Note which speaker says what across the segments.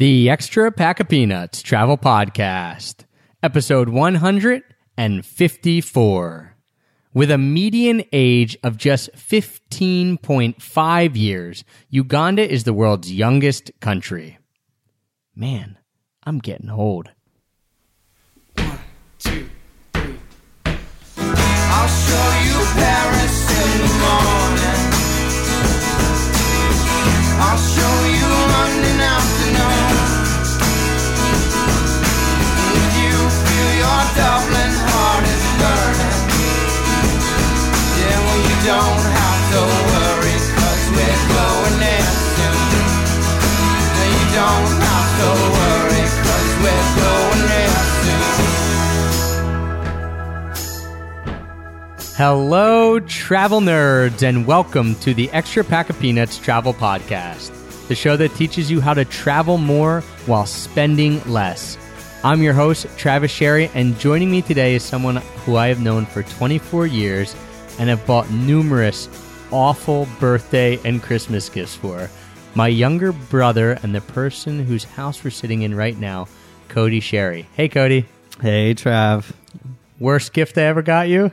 Speaker 1: The Extra Pack of Peanuts Travel Podcast, episode 154. With a median age of just 15.5 years, Uganda is the world's youngest country. Man, I'm getting old.
Speaker 2: two, three. I'll show you Paris in the morning. I'll show you London afternoon.
Speaker 1: Hello, travel nerds, and welcome to the Extra Pack of Peanuts Travel Podcast, the show that teaches you how to travel more while spending less. I'm your host, Travis Sherry, and joining me today is someone who I have known for 24 years and have bought numerous awful birthday and Christmas gifts for. My younger brother and the person whose house we're sitting in right now, Cody Sherry. Hey, Cody.
Speaker 3: Hey, Trav.
Speaker 1: Worst gift I ever got you?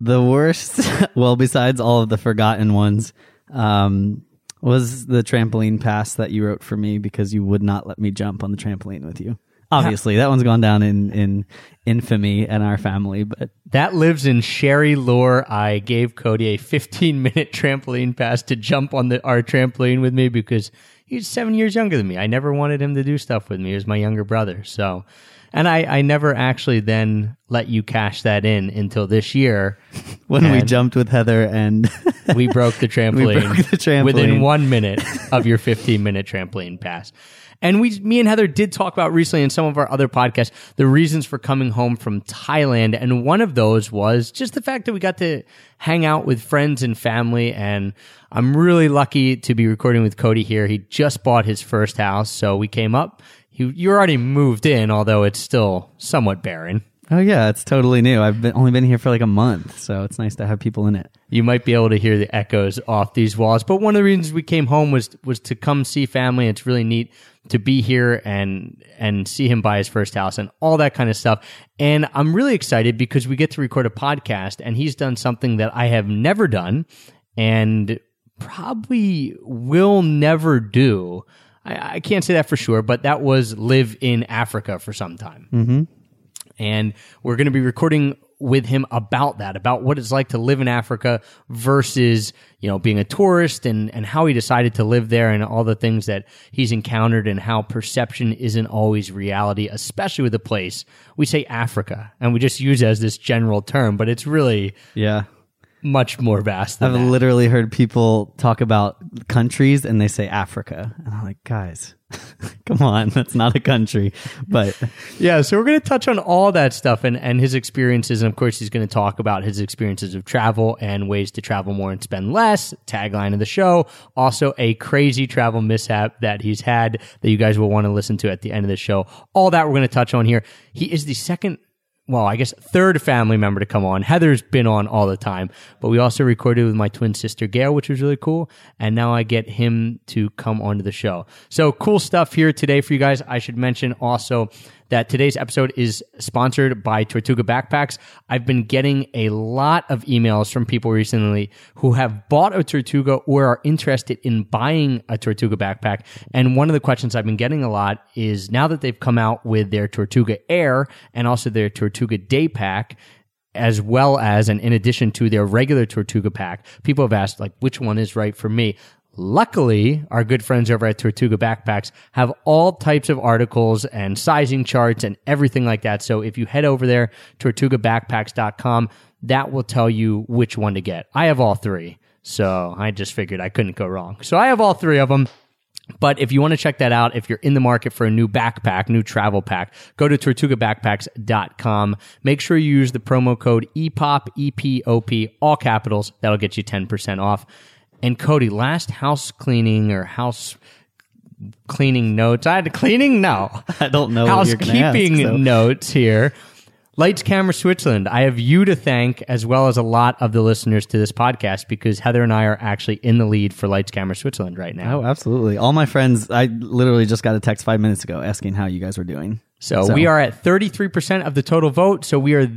Speaker 3: The worst, well, besides all of the forgotten ones, um, was the trampoline pass that you wrote for me because you would not let me jump on the trampoline with you. Obviously, that one's gone down in, in infamy in our family, but
Speaker 1: That lives in Sherry lore. I gave Cody a 15 minute trampoline pass to jump on the our trampoline with me because he's seven years younger than me. I never wanted him to do stuff with me. He was my younger brother. So, and I, I never actually then let you cash that in until this year.
Speaker 3: when we
Speaker 1: And-
Speaker 3: jumped with Heather and
Speaker 1: We broke the trampoline,
Speaker 3: broke the trampoline.
Speaker 1: within one minute of your 15 minute trampoline pass. And we, me and Heather did talk about recently in some of our other podcasts the reasons for coming home from Thailand. And one of those was just the fact that we got to hang out with friends and family. And I'm really lucky to be recording with Cody here. He just bought his first house. So we came up. You, you already moved in, although it's still somewhat barren.
Speaker 3: Oh yeah, it's totally new. I've been, only been here for like a month, so it's nice to have people in it.
Speaker 1: you might be able to hear the echoes off these walls. But one of the reasons we came home was was to come see family. It's really neat to be here and and see him buy his first house and all that kind of stuff. And I'm really excited because we get to record a podcast and he's done something that I have never done and probably will never do. I, I can't say that for sure, but that was live in Africa for some time mm-hmm. And we're going to be recording with him about that about what it's like to live in africa versus you know being a tourist and and how he decided to live there and all the things that he's encountered and how perception isn't always reality especially with a place we say africa and we just use it as this general term but it's really
Speaker 3: Yeah.
Speaker 1: Much more vast than
Speaker 3: I've
Speaker 1: that.
Speaker 3: literally heard people talk about countries and they say Africa. And I'm like, guys, come on, that's not a country. But
Speaker 1: Yeah, so we're going to touch on all that stuff and, and his experiences. And of course, he's going to talk about his experiences of travel and ways to travel more and spend less. Tagline of the show. Also, a crazy travel mishap that he's had that you guys will want to listen to at the end of the show. All that we're going to touch on here. He is the second well, I guess third family member to come on. Heather's been on all the time, but we also recorded with my twin sister Gail, which was really cool. And now I get him to come onto the show. So cool stuff here today for you guys. I should mention also that today's episode is sponsored by Tortuga Backpacks. I've been getting a lot of emails from people recently who have bought a Tortuga or are interested in buying a Tortuga backpack. And one of the questions I've been getting a lot is now that they've come out with their Tortuga Air and also their Tortuga Day Pack, as well as and in addition to their regular Tortuga pack, people have asked like which one is right for me. Luckily, our good friends over at Tortuga Backpacks have all types of articles and sizing charts and everything like that. So if you head over there, tortugabackpacks.com, that will tell you which one to get. I have all three. So I just figured I couldn't go wrong. So I have all three of them. But if you want to check that out, if you're in the market for a new backpack, new travel pack, go to tortugabackpacks.com. Make sure you use the promo code EPOP, E-P-O-P, all capitals. That'll get you 10% off. And Cody, last house cleaning or house cleaning notes. I had cleaning? No.
Speaker 3: I don't know you're ask,
Speaker 1: Housekeeping
Speaker 3: so-
Speaker 1: notes here. Lights Camera Switzerland. I have you to thank as well as a lot of the listeners to this podcast because Heather and I are actually in the lead for Lights Camera Switzerland right now.
Speaker 3: Oh, absolutely. All my friends, I literally just got a text five minutes ago asking how you guys were doing.
Speaker 1: So,
Speaker 3: So-
Speaker 1: we are at 33% of the total vote. So we are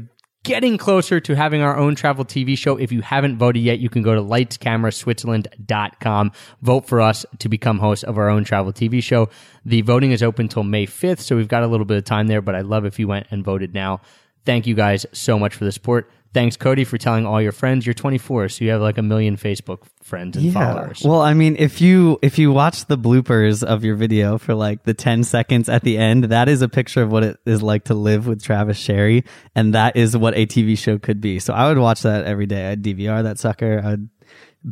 Speaker 1: getting closer to having our own travel TV show. If you haven't voted yet, you can go to lightscameraswitzerland.com. Vote for us to become host of our own travel TV show. The voting is open till May 5th. So we've got a little bit of time there, but I'd love if you went and voted now. Thank you guys so much for the support. Thanks, Cody, for telling all your friends. You're 24, so you have like a million Facebook friends and followers.
Speaker 3: Well, I mean, if you if you watch the bloopers of your video for like the 10 seconds at the end, that is a picture of what it is like to live with Travis Sherry, and that is what a TV show could be. So I would watch that every day. I'd DVR that sucker. I'd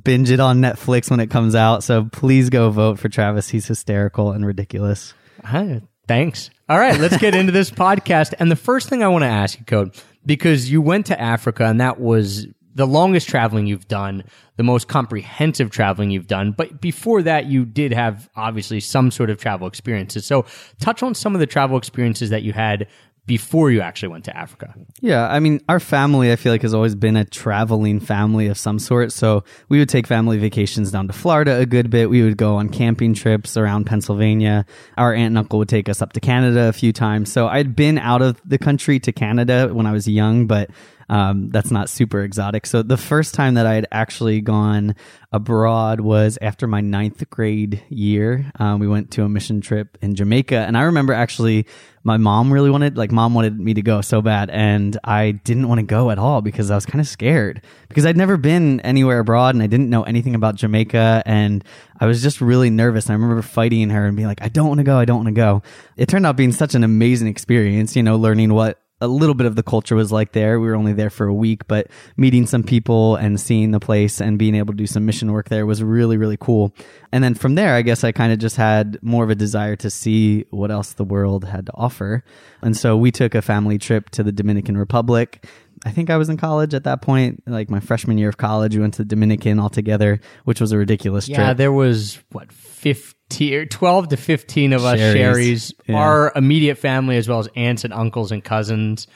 Speaker 3: binge it on Netflix when it comes out. So please go vote for Travis. He's hysterical and ridiculous.
Speaker 1: Hi, thanks. All right, let's get into this podcast. And the first thing I want to ask you, Code, because you went to Africa and that was the longest traveling you've done, the most comprehensive traveling you've done. But before that, you did have obviously some sort of travel experiences. So touch on some of the travel experiences that you had before you actually went to Africa.
Speaker 3: Yeah, I mean, our family, I feel like, has always been a traveling family of some sort. So we would take family vacations down to Florida a good bit. We would go on camping trips around Pennsylvania. Our aunt and uncle would take us up to Canada a few times. So I'd been out of the country to Canada when I was young, but um, that's not super exotic. So the first time that I had actually gone abroad was after my ninth grade year. Um, we went to a mission trip in Jamaica, and I remember actually my mom really wanted, like, mom wanted me to go so bad, and I didn't want to go at all because I was kind of scared because I'd never been anywhere abroad and I didn't know anything about Jamaica, and I was just really nervous. I remember fighting her and being like, I don't want to go, I don't want to go. It turned out being such an amazing experience, you know, learning what a little bit of the culture was like there. We were only there for a week, but meeting some people and seeing the place and being able to do some mission work there was really, really cool. And then from there, I guess I kind of just had more of a desire to see what else the world had to offer. And so we took a family trip to the Dominican Republic. I think I was in college at that point, like my freshman year of college. We went to the Dominican all together, which was a ridiculous
Speaker 1: Yeah,
Speaker 3: trip.
Speaker 1: Yeah, there was what 15 or 12 to 15 of us
Speaker 3: Sherrys.
Speaker 1: Sherrys,
Speaker 3: Yeah.
Speaker 1: our immediate family as well as aunts and uncles and cousins.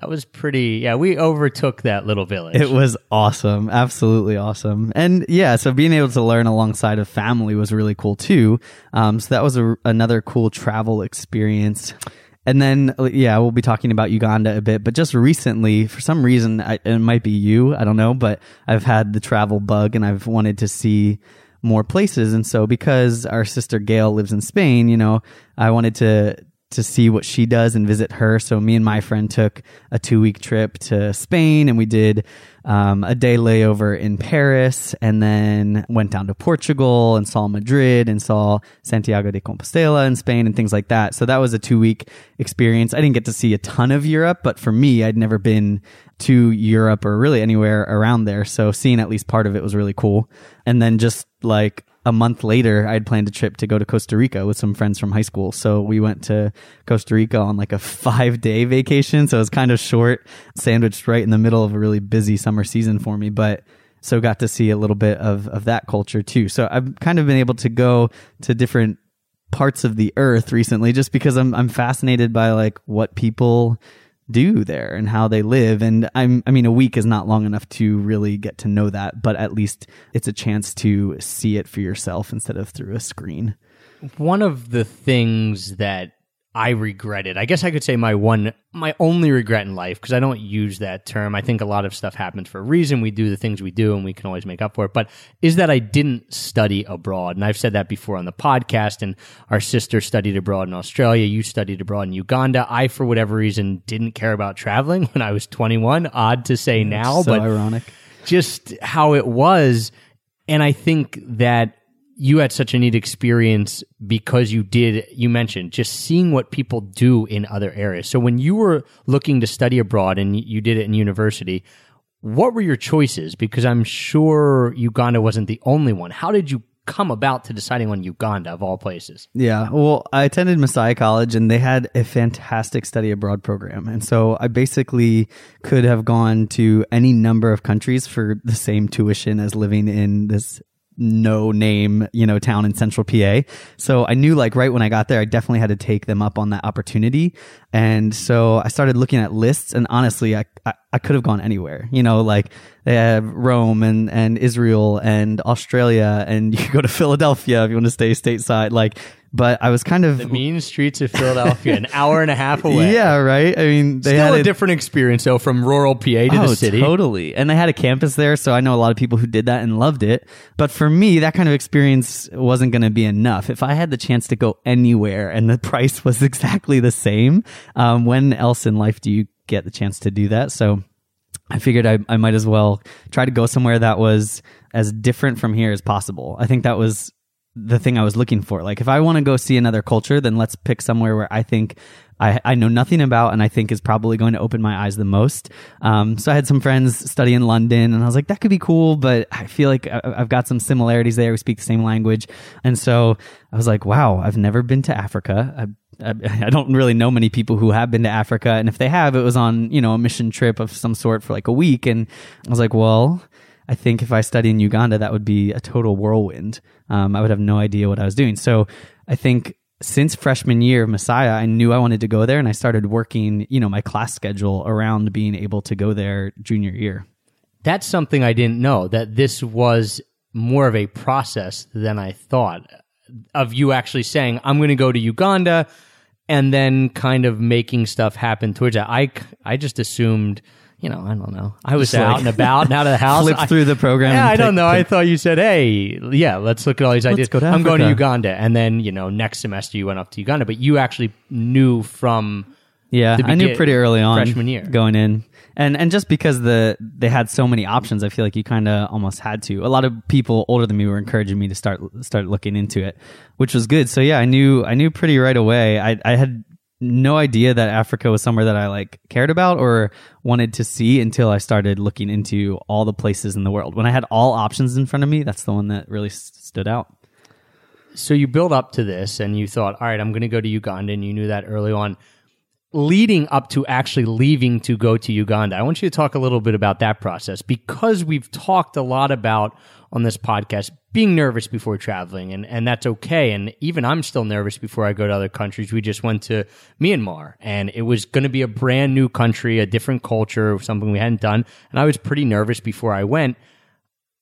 Speaker 1: That was pretty Yeah, we overtook that little village.
Speaker 3: It was awesome. Absolutely awesome. And yeah, so being able to learn alongside of family was really cool too. Um, so that was a, another cool travel experience. And then, uh, yeah, we'll be talking about Uganda a bit, but just recently, for some reason, I, it might be you, I don't know, but I've had the travel bug and I've wanted to see more places. And so because our sister Gail lives in Spain, you know, I wanted to, to see what she does and visit her. So me and my friend took a two week trip to Spain and we did um, a day layover in Paris and then went down to Portugal and saw Madrid and saw Santiago de Compostela in Spain and things like that. So that was a two week experience. I didn't get to see a ton of Europe, but for me, I'd never been to Europe or really anywhere around there. So seeing at least part of it was really cool. And then just like a month later, I had planned a trip to go to Costa Rica with some friends from high school. So we went to Costa Rica on like a five day vacation. So it was kind of short, sandwiched right in the middle of a really busy summer season for me. But so got to see a little bit of, of that culture too. So I've kind of been able to go to different parts of the earth recently just because I'm I'm fascinated by like what people do there and how they live and I'm I mean a week is not long enough to really get to know that but at least it's a chance to see it for yourself instead of through a screen.
Speaker 1: one of the things that I regretted. I guess I could say my one, my only regret in life, because I don't use that term. I think a lot of stuff happens for a reason. We do the things we do and we can always make up for it. But is that I didn't study abroad. And I've said that before on the podcast. And our sister studied abroad in Australia. You studied abroad in Uganda. I, for whatever reason, didn't care about traveling when I was 21. Odd to say now,
Speaker 3: so
Speaker 1: but
Speaker 3: ironic.
Speaker 1: just how it was. And I think that you had such a neat experience because you did, you mentioned just seeing what people do in other areas. So when you were looking to study abroad and you did it in university, what were your choices? Because I'm sure Uganda wasn't the only one. How did you come about to deciding on Uganda of all places?
Speaker 3: Yeah. Well, I attended Messiah College and they had a fantastic study abroad program. And so I basically could have gone to any number of countries for the same tuition as living in this no name, you know, town in central PA. So I knew like right when I got there, I definitely had to take them up on that opportunity. And so I started looking at lists and honestly, I, I, I could have gone anywhere, you know, like they have Rome and, and Israel and Australia and you go to Philadelphia if you want to stay stateside. Like, but I was kind of
Speaker 1: The mean streets of Philadelphia, an hour and a half away.
Speaker 3: yeah, right. I mean, they
Speaker 1: Still
Speaker 3: had
Speaker 1: a different experience, though, from rural PA to
Speaker 3: oh,
Speaker 1: the city.
Speaker 3: totally. And they had a campus there, so I know a lot of people who did that and loved it. But for me, that kind of experience wasn't going to be enough. If I had the chance to go anywhere and the price was exactly the same, um, when else in life do you get the chance to do that? So I figured I, I might as well try to go somewhere that was as different from here as possible. I think that was the thing I was looking for. Like, if I want to go see another culture, then let's pick somewhere where I think I, I know nothing about and I think is probably going to open my eyes the most. Um, so I had some friends study in London and I was like, that could be cool, but I feel like I- I've got some similarities there. We speak the same language. And so I was like, wow, I've never been to Africa. I, I, I don't really know many people who have been to Africa. And if they have, it was on, you know, a mission trip of some sort for like a week. And I was like, well, I think if I study in Uganda, that would be a total whirlwind. Um, I would have no idea what I was doing. So I think since freshman year of Messiah, I knew I wanted to go there and I started working, you know, my class schedule around being able to go there junior year.
Speaker 1: That's something I didn't know, that this was more of a process than I thought of you actually saying, I'm going to go to Uganda and then kind of making stuff happen towards that. I, I just assumed, you know, I don't know. I was
Speaker 3: Just
Speaker 1: out
Speaker 3: like
Speaker 1: and about and out of the house.
Speaker 3: Flip
Speaker 1: I-
Speaker 3: through the program.
Speaker 1: Yeah, I don't
Speaker 3: pick-
Speaker 1: know. I thought you said, "Hey, yeah, let's look at all these ideas."
Speaker 3: go to
Speaker 1: I'm going to Uganda, and then you know, next semester you went up to Uganda, but you actually knew from
Speaker 3: Yeah, I knew pretty early on
Speaker 1: freshman year.
Speaker 3: going in, and and just because the they had so many options, I feel like you kind of almost had to. A lot of people older than me were encouraging me to start start looking into it, which was good. So yeah, I knew I knew pretty right away. I I had no idea that Africa was somewhere that I like cared about or wanted to see until I started looking into all the places in the world. When I had all options in front of me, that's the one that really s- stood out.
Speaker 1: so you build up to this and you thought, all right, I'm going to go to Uganda, and you knew that early on. Leading up to actually leaving to go to Uganda, I want you to talk a little bit about that process because we've talked a lot about on this podcast being nervous before traveling, and, and that's okay. And even I'm still nervous before I go to other countries. We just went to Myanmar, and it was going to be a brand new country, a different culture, something we hadn't done. And I was pretty nervous before I went.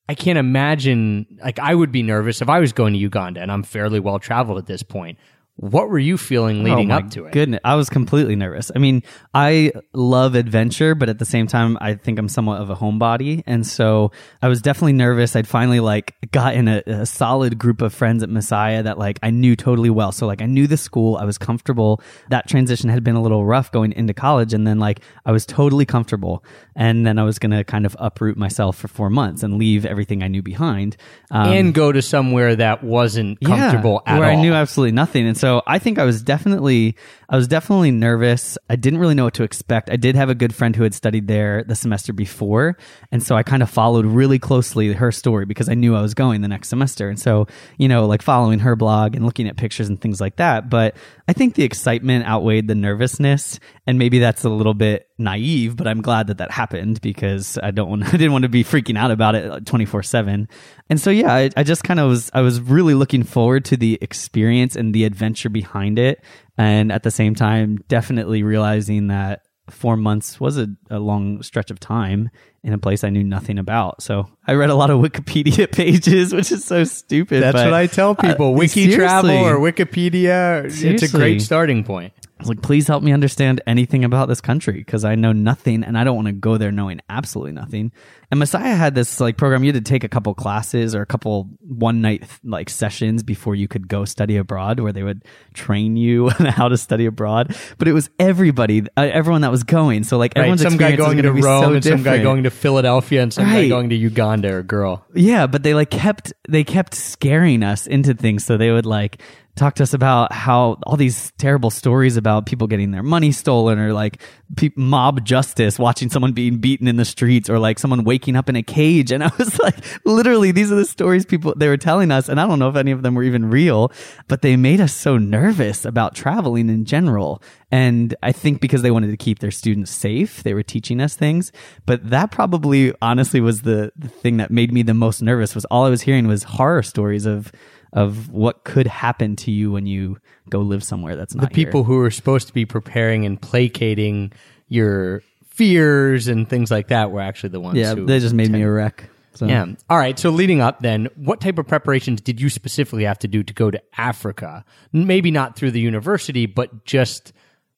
Speaker 1: I can't imagine like I would be nervous if I was going to Uganda and I'm fairly well traveled at this point. What were you feeling leading
Speaker 3: Oh
Speaker 1: up to it?
Speaker 3: Goodness, I was completely nervous. I mean, I love adventure, but at the same time, I think I'm somewhat of a homebody, and so I was definitely nervous. I'd finally like gotten a, a solid group of friends at Messiah that like I knew totally well. So like I knew the school, I was comfortable. That transition had been a little rough going into college, and then like I was totally comfortable, and then I was gonna kind of uproot myself for four months and leave everything I knew behind. Um,
Speaker 1: and go to somewhere that wasn't comfortable
Speaker 3: yeah, where
Speaker 1: all.
Speaker 3: I knew absolutely nothing. And so I think I was definitely, I was definitely nervous. I didn't really know what to expect. I did have a good friend who had studied there the semester before. And so I kind of followed really closely her story because I knew I was going the next semester. And so, you know, like following her blog and looking at pictures and things like that. But I think the excitement outweighed the nervousness. And maybe that's a little bit naive, but I'm glad that that happened because I don't want, I didn't want to be freaking out about it 24 seven. And so, yeah, I, I just kind of was, I was really looking forward to the experience and the adventure behind it. And at the same time, definitely realizing that four months was a, a long stretch of time in a place I knew nothing about. So I read a lot of Wikipedia pages, which is so stupid.
Speaker 1: That's what I tell people.
Speaker 3: Uh,
Speaker 1: Wiki travel or Wikipedia, it's a great starting point.
Speaker 3: I was like, please help me understand anything about this country because I know nothing and I don't want to go there knowing absolutely nothing. And Messiah had this like program you had to take a couple classes or a couple one night like sessions before you could go study abroad where they would train you on how to study abroad. But it was everybody, uh, everyone that was going. So like
Speaker 1: Right,
Speaker 3: everyone's
Speaker 1: some guy going to Rome
Speaker 3: so
Speaker 1: and some guy going to Philadelphia and some guy going to Uganda or girl.
Speaker 3: Yeah, but they like kept they kept scaring us into things. So they would like talked to us about how all these terrible stories about people getting their money stolen or like pe- mob justice, watching someone being beaten in the streets or like someone waking up in a cage. And I was like, literally, these are the stories people they were telling us. And I don't know if any of them were even real, but they made us so nervous about traveling in general. And I think because they wanted to keep their students safe, they were teaching us things. But that probably honestly was the, the thing that made me the most nervous was all I was hearing was horror stories of of what could happen to you when you go live somewhere that's
Speaker 1: the
Speaker 3: not here.
Speaker 1: people who are supposed to be preparing and placating your fears and things like that were actually the ones
Speaker 3: Yeah, they just made me a wreck. So.
Speaker 1: Yeah. All right. So leading up then, what type of preparations did you specifically have to do to go to Africa? Maybe not through the university, but just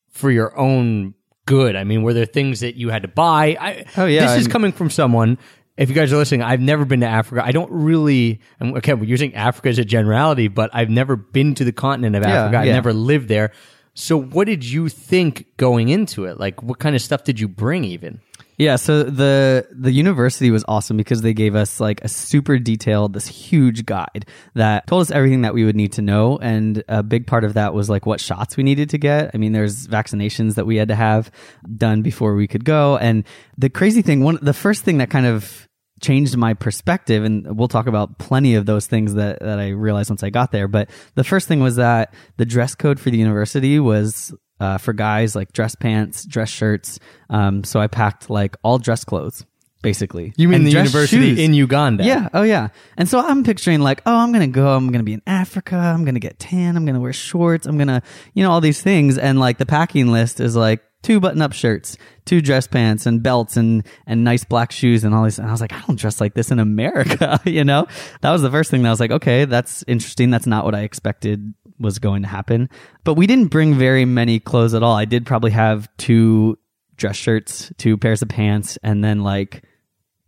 Speaker 1: for your own good. I mean, were there things that you had to buy? I,
Speaker 3: Oh, yeah,
Speaker 1: This is
Speaker 3: I'm-
Speaker 1: coming from someone. If you guys are listening, I've never been to Africa. I don't really. I'm, okay, we're using Africa as a generality, but I've never been to the continent of
Speaker 3: Yeah,
Speaker 1: Africa. I've
Speaker 3: yeah.
Speaker 1: never lived there. So, what did you think going into it? Like, what kind of stuff did you bring? Even
Speaker 3: Yeah, so the the university was awesome because they gave us like a super detailed, this huge guide that told us everything that we would need to know, and a big part of that was like what shots we needed to get. I mean, there's vaccinations that we had to have done before we could go, and the crazy thing, one the first thing that kind of changed my perspective and we'll talk about plenty of those things that, that I realized once I got there. But the first thing was that the dress code for the university was uh, for guys like dress pants, dress shirts. Um, so I packed like all dress clothes, basically.
Speaker 1: you mean
Speaker 3: And
Speaker 1: the university
Speaker 3: shoes.
Speaker 1: in Uganda?
Speaker 3: Yeah. Oh, yeah. And so I'm picturing like, oh, I'm going to go. I'm going to be in Africa. I'm going to get tan. I'm going to wear shorts. I'm going to, you know, all these things. And like the packing list is like two button up shirts, two dress pants and belts and, and nice black shoes and all these. And I was like, I don't dress like this in America. you know, that was the first thing that I was like, okay, that's interesting. That's not what I expected was going to happen. But we didn't bring very many clothes at all. I did probably have two dress shirts, two pairs of pants, and then like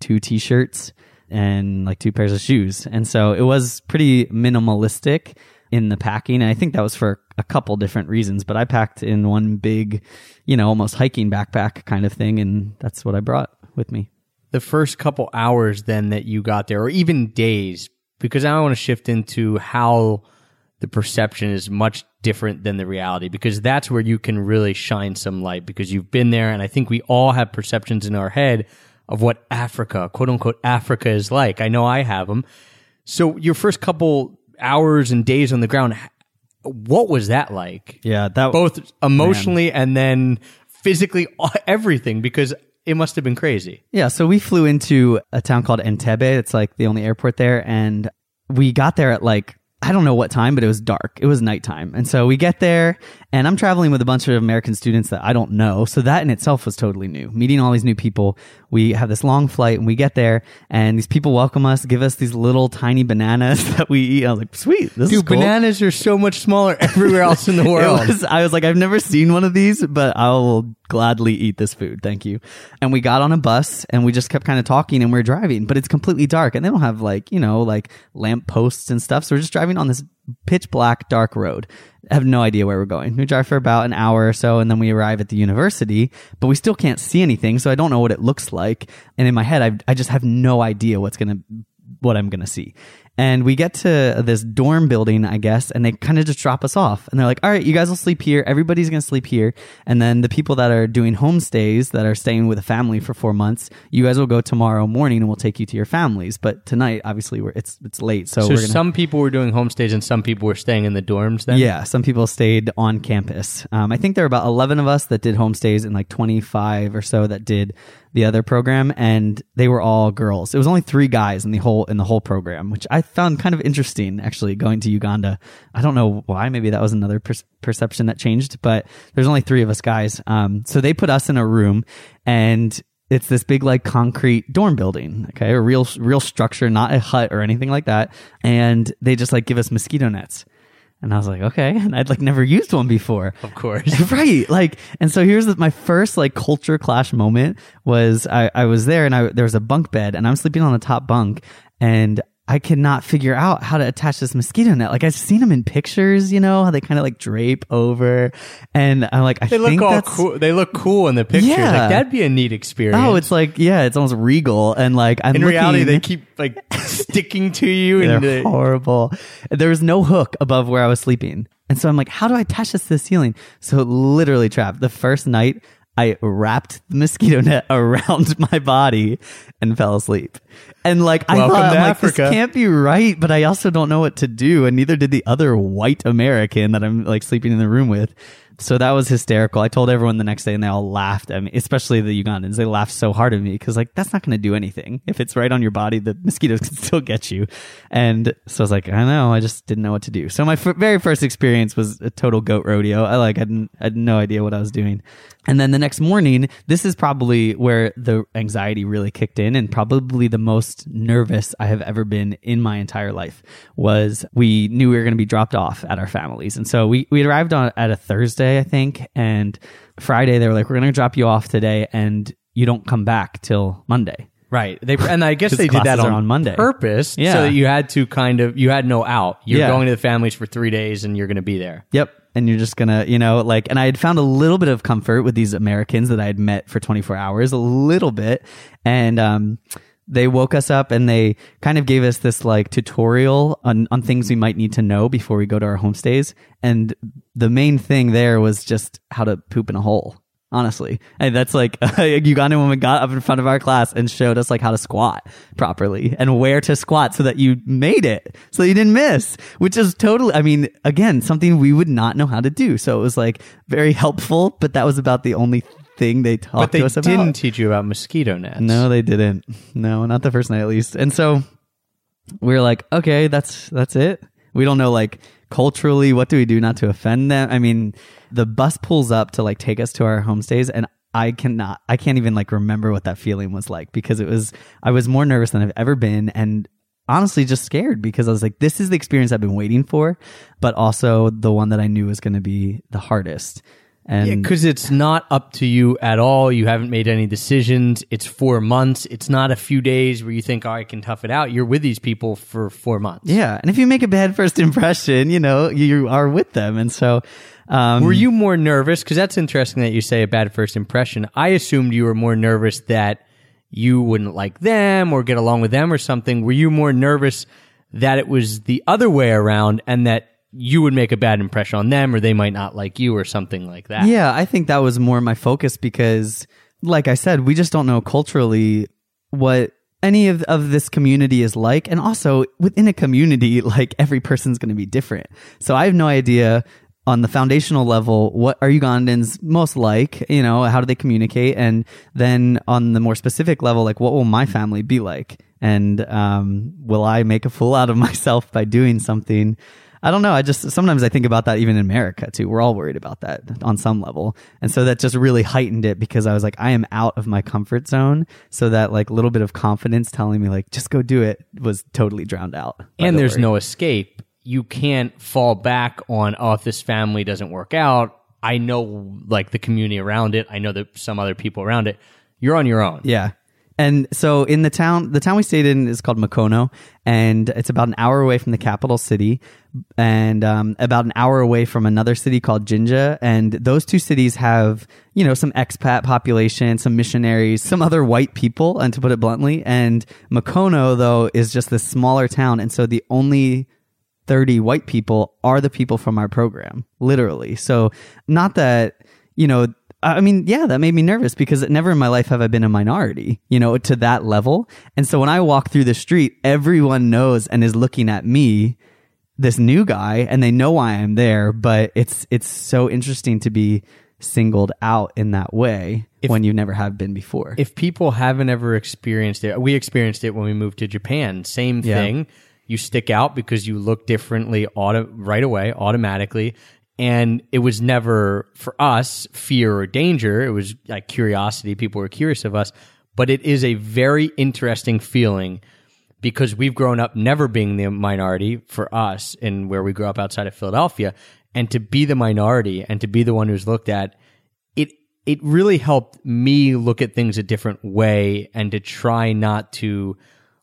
Speaker 3: two t-shirts and like two pairs of shoes. And so it was pretty minimalistic in the packing. And I think that was for a couple different reasons, but I packed in one big, you know, almost hiking backpack kind of thing. And that's what I brought with me.
Speaker 1: the first couple hours then that you got there, or even days, because I want to shift into how the perception is much different than the reality, because that's where you can really shine some light because you've been there. And I think we all have perceptions in our head of what Africa, quote unquote, Africa is like. I know I have them. So your first couple hours and days on the ground, what was that like?
Speaker 3: Yeah. That
Speaker 1: Both emotionally and then physically, everything, because it must have been crazy.
Speaker 3: Yeah, so we flew into a town called Entebbe. It's like the only airport there, and we got there at like I don't know what time, but it was dark. It was nighttime, and so we get there, and I'm traveling with a bunch of American students that I don't know. So that in itself was totally new. Meeting all these new people. We have this long flight, and we get there, and these people welcome us, give us these little tiny bananas that we eat. I was like, sweet, this is
Speaker 1: Dude,
Speaker 3: cool.
Speaker 1: bananas are so much smaller everywhere else in the world.
Speaker 3: Was, I was like, I've never seen one of these, but I will gladly eat this food. Thank you. And we got on a bus and we just kept kind of talking and we are driving, but it's completely dark and they don't have like, you know, like lamp posts and stuff. So we're just driving on this pitch black, dark road. I have no idea where we're going. We drive for about an hour or so and then we arrive at the university, but we still can't see anything. So I don't know what it looks like. And in my head, I, I just have no idea what's going to, what I'm going to see. And we get to this dorm building, I guess, and they kind of just drop us off. And they're like, all right, you guys will sleep here. Everybody's going to sleep here. And then the people that are doing homestays that are staying with a family for four months, you guys will go tomorrow morning and we'll take you to your families. But tonight, obviously, we're, it's, it's late. So,
Speaker 1: so
Speaker 3: to.
Speaker 1: some people were doing homestays and some people were staying in the dorms then?
Speaker 3: Yeah, some people stayed on campus. Um, I think there were about 11 of us that did homestays and like 25 or so that did the other program and they were all girls. It was only three guys in the whole in the whole program, which I found kind of interesting actually going to Uganda. I don't know why, maybe that was another per- perception that changed, but there's only three of us guys. Um, so they put us in a room and it's this big like concrete dorm building okay a real real structure not a hut or anything like that and they just like give us mosquito nets and I was like, okay. And I'd like never used one before.
Speaker 1: Of course.
Speaker 3: right. Like, and so here's the, my first like culture clash moment was I, I was there and I, there was a bunk bed and I'm sleeping on the top bunk and I cannot figure out how to attach this mosquito net. Like I've seen them in pictures, you know, how they kind of like drape over, and I'm like, I
Speaker 1: They
Speaker 3: think
Speaker 1: look all
Speaker 3: that's,
Speaker 1: cool. They look cool in the pictures.
Speaker 3: Yeah.
Speaker 1: Like that'd be a neat experience.
Speaker 3: Oh, it's like yeah, it's almost regal, and like I'm
Speaker 1: in
Speaker 3: looking,
Speaker 1: reality they keep like sticking to you
Speaker 3: they're
Speaker 1: and
Speaker 3: horrible. There was no hook above where I was sleeping, and so I'm like, how do I attach this to the ceiling? So literally, trapped. the first night. I wrapped the mosquito net around my body and fell asleep. And like I
Speaker 1: Welcome
Speaker 3: thought, I'm like, this can't be right, but I also don't know what to do, and neither did the other white American that I'm like sleeping in the room with. So that was hysterical. I told everyone the next day, and they all laughed at me, especially the Ugandans. They laughed so hard at me because like that's not going to do anything. If it's right on your body, the mosquitoes can still get you. And so I was like, I know, I just didn't know what to do. So my f- very first experience was a total goat rodeo. I like I didn't, I had no idea what I was doing. And then the next morning, this is probably where the anxiety really kicked in and probably the most nervous I have ever been in my entire life was we knew we were going to be dropped off at our families. And so we, we arrived on at a Thursday, I think, and Friday they were like, we're going to drop you off today and you don't come back till Monday.
Speaker 1: right. They and I guess they did that on,
Speaker 3: on Monday.
Speaker 1: purpose,
Speaker 3: Yeah.
Speaker 1: so that you had to kind of you had no out. You're
Speaker 3: Yeah.
Speaker 1: going to the families for three days, and you're going to be there.
Speaker 3: Yep. And you're just gonna, you know, like, and I had found a little bit of comfort with these Americans that I had met for 24 hours, a little bit. And, um, they woke us up and they kind of gave us this like tutorial on, on things we might need to know before we go to our homestays. And the main thing there was just how to poop in a hole. Honestly, and that's like a Ugandan woman got up in front of our class and showed us like how to squat properly and where to squat so that you made it, so you didn't miss. Which is totally, I mean, again, something we would not know how to do. So it was like very helpful, but that was about the only thing they talked
Speaker 1: But they
Speaker 3: to us about.
Speaker 1: didn't teach you about mosquito nets.
Speaker 3: No, they didn't. No, not the first night at least. And so we were like, okay, that's that's it. We don't know like culturally what do we do not to offend them. I mean, the bus pulls up to like take us to our homestays and I cannot I can't even like remember what that feeling was like because it was I was more nervous than I've ever been and honestly just scared because I was like this is the experience I've been waiting for, but also the one that I knew was going to be the hardest. And
Speaker 1: because it's not up to you at all. You haven't made any decisions. It's four months. It's not a few days where you think, "Oh, I can tough it out." You're with these people for four months.
Speaker 3: yeah, and if you make a bad first impression, you know, you are with them. And so um
Speaker 1: Were you more nervous? Because that's interesting that you say a bad first impression. I assumed you were more nervous that you wouldn't like them or get along with them or something. Were you more nervous that it was the other way around and that you would make a bad impression on them or they might not like you or something like that?
Speaker 3: Yeah, I think that was more my focus because, like I said, we just don't know culturally what any of, of this community is like. And also within a community, like every person's going to be different. So I have no idea on the foundational level, what are Ugandans most like? You know, how do they communicate? And then on the more specific level, like what will my family be like? And um, will I make a fool out of myself by doing something? I don't know. I just sometimes I think about that even in America too. We're all worried about that on some level. And so that just really heightened it because I was like, I am out of my comfort zone. So that like little bit of confidence telling me like, just go do it was totally drowned out.
Speaker 1: and
Speaker 3: the
Speaker 1: there's
Speaker 3: worry.
Speaker 1: no escape. You can't fall back on, oh, if this family doesn't work out, I know like the community around it. I know that some other people around it. You're on your own.
Speaker 3: Yeah. And so in the town, the town we stayed in is called Mukono, and it's about an hour away from the capital city, and um, about an hour away from another city called Jinja. And those two cities have, you know, some expat population, some missionaries, some other white people, and to put it bluntly. And Mukono, though, is just this smaller town, and so the only 30 white people are the people from our program, literally. So, not that, you know, I mean, yeah, that made me nervous because never in my life have I been a minority, you know, to that level. And so when I walk through the street, everyone knows and is looking at me, this new guy, and they know why I'm there, but it's, it's so interesting to be singled out in that way when you never have been before.
Speaker 1: if people haven't ever experienced it, we experienced it when we moved to Japan. Same
Speaker 3: Yeah.
Speaker 1: thing. You stick out because you look differently auto, right away, automatically. And it was never for us fear or danger. It was like curiosity. People were curious of us. But it is a very interesting feeling because we've grown up never being the minority for us and where we grew up outside of Philadelphia. And to be the minority and to be the one who's looked at, it it really helped me look at things a different way and to try not to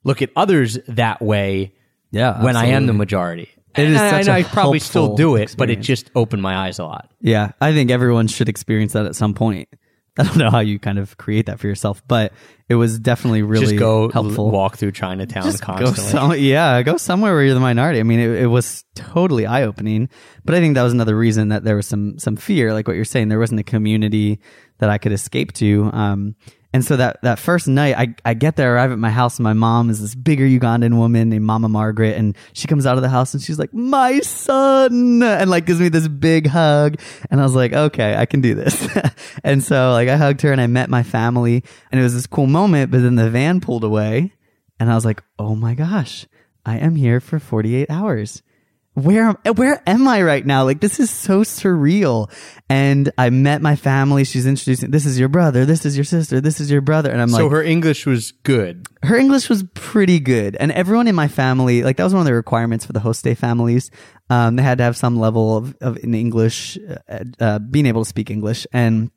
Speaker 1: look at others that way
Speaker 3: Yeah,
Speaker 1: when I am the majority.
Speaker 3: It is
Speaker 1: I,
Speaker 3: such
Speaker 1: I probably still do it, but it just opened my eyes a lot.
Speaker 3: Yeah, I think everyone should experience that at some point. I don't know how you kind of create that for yourself, but it was definitely really
Speaker 1: just go
Speaker 3: helpful.
Speaker 1: walk through Chinatown
Speaker 3: Just go
Speaker 1: constantly.
Speaker 3: some, yeah, go somewhere where you're the minority. I mean, it, it was totally eye opening, but I think that was another reason that there was some some fear, like what you're saying. There wasn't a community that I could escape to. Um, and so that that first night, I I get there, arrive at my house, and my mom is this bigger Ugandan woman named Mama Margaret, and she comes out of the house and she's like, "My son," and like gives me this big hug, and I was like, "Okay, I can do this." and so like I hugged her and I met my family, and it was this cool moment. But then the van pulled away, and I was like, "Oh my gosh, I am here for 48 hours." Where where am I right now? Like this is so surreal. And I met my family. She's introducing, "This is your brother. This is your sister. This is your brother." And I'm
Speaker 1: so
Speaker 3: like, so
Speaker 1: her English was good.
Speaker 3: her English was pretty good, and everyone in my family, like that was one of the requirements for the host day families. Um, they had to have some level of, of in English, uh, uh, being able to speak English, and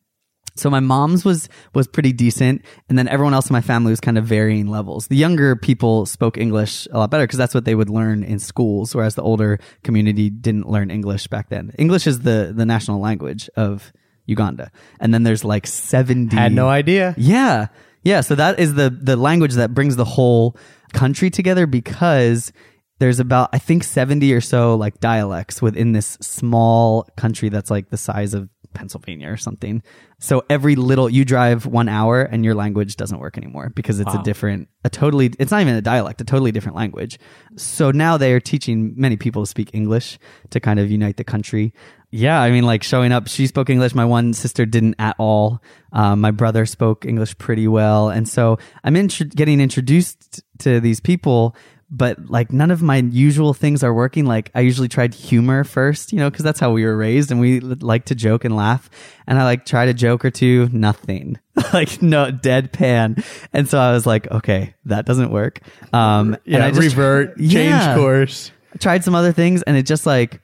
Speaker 3: so my mom's was was pretty decent, and then everyone else in my family was kind of varying levels. The younger people spoke English a lot better because that's what they would learn in schools, whereas the older community didn't learn English back then. English is the the national language of Uganda, and then there's like seventy.
Speaker 1: Had no idea.
Speaker 3: Yeah. Yeah. So that is the, the language that brings the whole country together because there's about, I think 70 or so like dialects within this small country that's like the size of Pennsylvania or something. So every little, you drive one hour and your language doesn't work anymore because it's a different, a totally, it's not even a dialect, a totally different language. So now they are teaching many people to speak English to kind of unite the country. Yeah, I mean, like showing up, she spoke English. My one sister didn't at all. Um, my brother spoke English pretty well. And so I'm intro- getting introduced to these people, but like none of my usual things are working. Like I usually tried humor first, you know, because that's how we were raised and we like to joke and laugh. And I like tried a joke or two, nothing. like no deadpan. And so I was like, okay, that doesn't work. Um, and
Speaker 1: Yeah,
Speaker 3: I just-
Speaker 1: revert,
Speaker 3: Yeah.
Speaker 1: change course.
Speaker 3: I tried some other things and it just like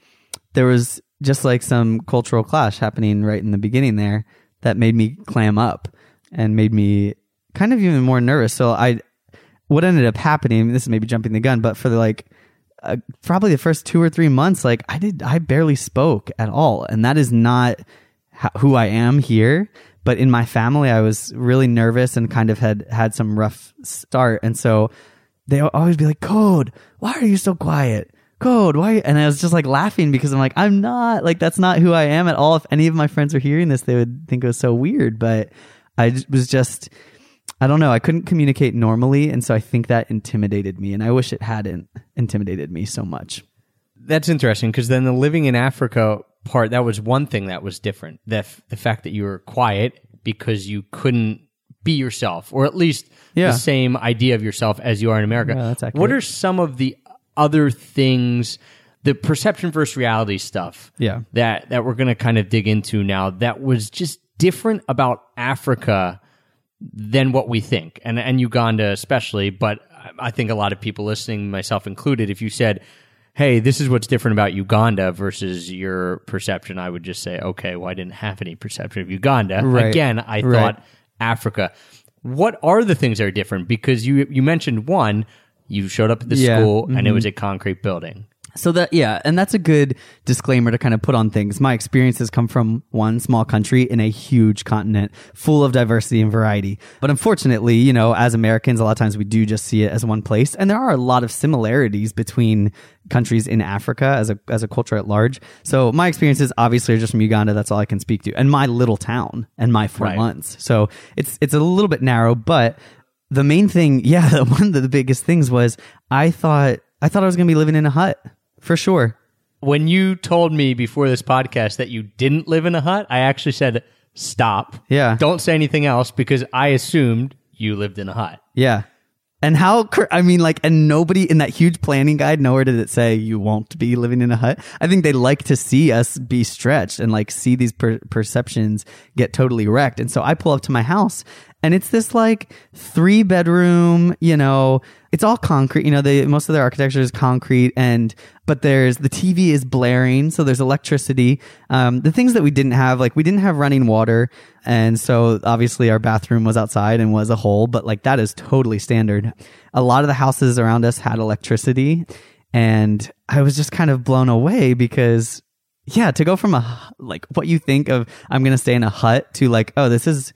Speaker 3: there was just like some cultural clash happening right in the beginning there that made me clam up and made me kind of even more nervous. So I what ended up happening, this is maybe jumping the gun, but for the like uh, probably the first 2 or 3 months like I did I barely spoke at all and that is not ho- who I am here. But in my family, I was really nervous and kind of had had some rough start. And so they always be like, Code, why are you so quiet? Code, why? And I was just like laughing because I'm like, I'm not like, that's not who I am at all. If any of my friends were hearing this, they would think it was so weird. But I was just, I don't know. I couldn't communicate normally. And so I think that intimidated me. And I wish it hadn't intimidated me so much.
Speaker 1: That's interesting because then the living in Africa part, that was one thing that was different. The, f- the fact that you were quiet because you couldn't be yourself, or at least
Speaker 3: Yeah.
Speaker 1: the same idea of yourself as you are in America.
Speaker 3: Yeah, that's accurate.
Speaker 1: what are some of the other things, the perception versus reality stuff
Speaker 3: Yeah.
Speaker 1: that, that we're going to kind of dig into now that was just different about Africa than what we think, and and Uganda especially. But I think a lot of people listening, myself included, if you said, "Hey, this is what's different about Uganda versus your perception," I would just say, "Okay, well, I didn't have any perception of Uganda."
Speaker 3: Right.
Speaker 1: Again, I
Speaker 3: Right.
Speaker 1: thought Africa. What are the things that are different? Because you you mentioned one, you showed up at the
Speaker 3: Yeah. Mm-hmm.
Speaker 1: school and it was a concrete building.
Speaker 3: So that yeah, and that's a good disclaimer to kind of put on things. My experiences come from one small country in a huge continent full of diversity and variety. But unfortunately, you know, as Americans, a lot of times we do just see it as one place, and there are a lot of similarities between countries in Africa as a as a culture at large. So my experiences obviously are just from Uganda. That's all I can speak to, and my little town and my four
Speaker 1: Right.
Speaker 3: months. So it's it's a little bit narrow, but the main thing, yeah, one of the biggest things was I thought I thought I was going to be living in a hut for sure.
Speaker 1: When you told me before this podcast that you didn't live in a hut, I actually said, "Stop."
Speaker 3: Yeah.
Speaker 1: Don't say anything else because I assumed you lived in a hut.
Speaker 3: Yeah. And how, I mean, like, and nobody in that huge planning guide, nowhere did it say you won't be living in a hut. I think they like to see us be stretched and like see these per- perceptions get totally wrecked. And so I pull up to my house And it's this like three bedroom, you know, it's all concrete. You know, they most of their architecture is concrete, and but there's the TV is blaring, so there's electricity. Um, the things that we didn't have, like we didn't have running water, and so obviously our bathroom was outside and was a hole, but like that is totally standard. A lot of the houses around us had electricity, and I was just kind of blown away because yeah, to go from a like what you think of I'm to stay in a hut to like oh this is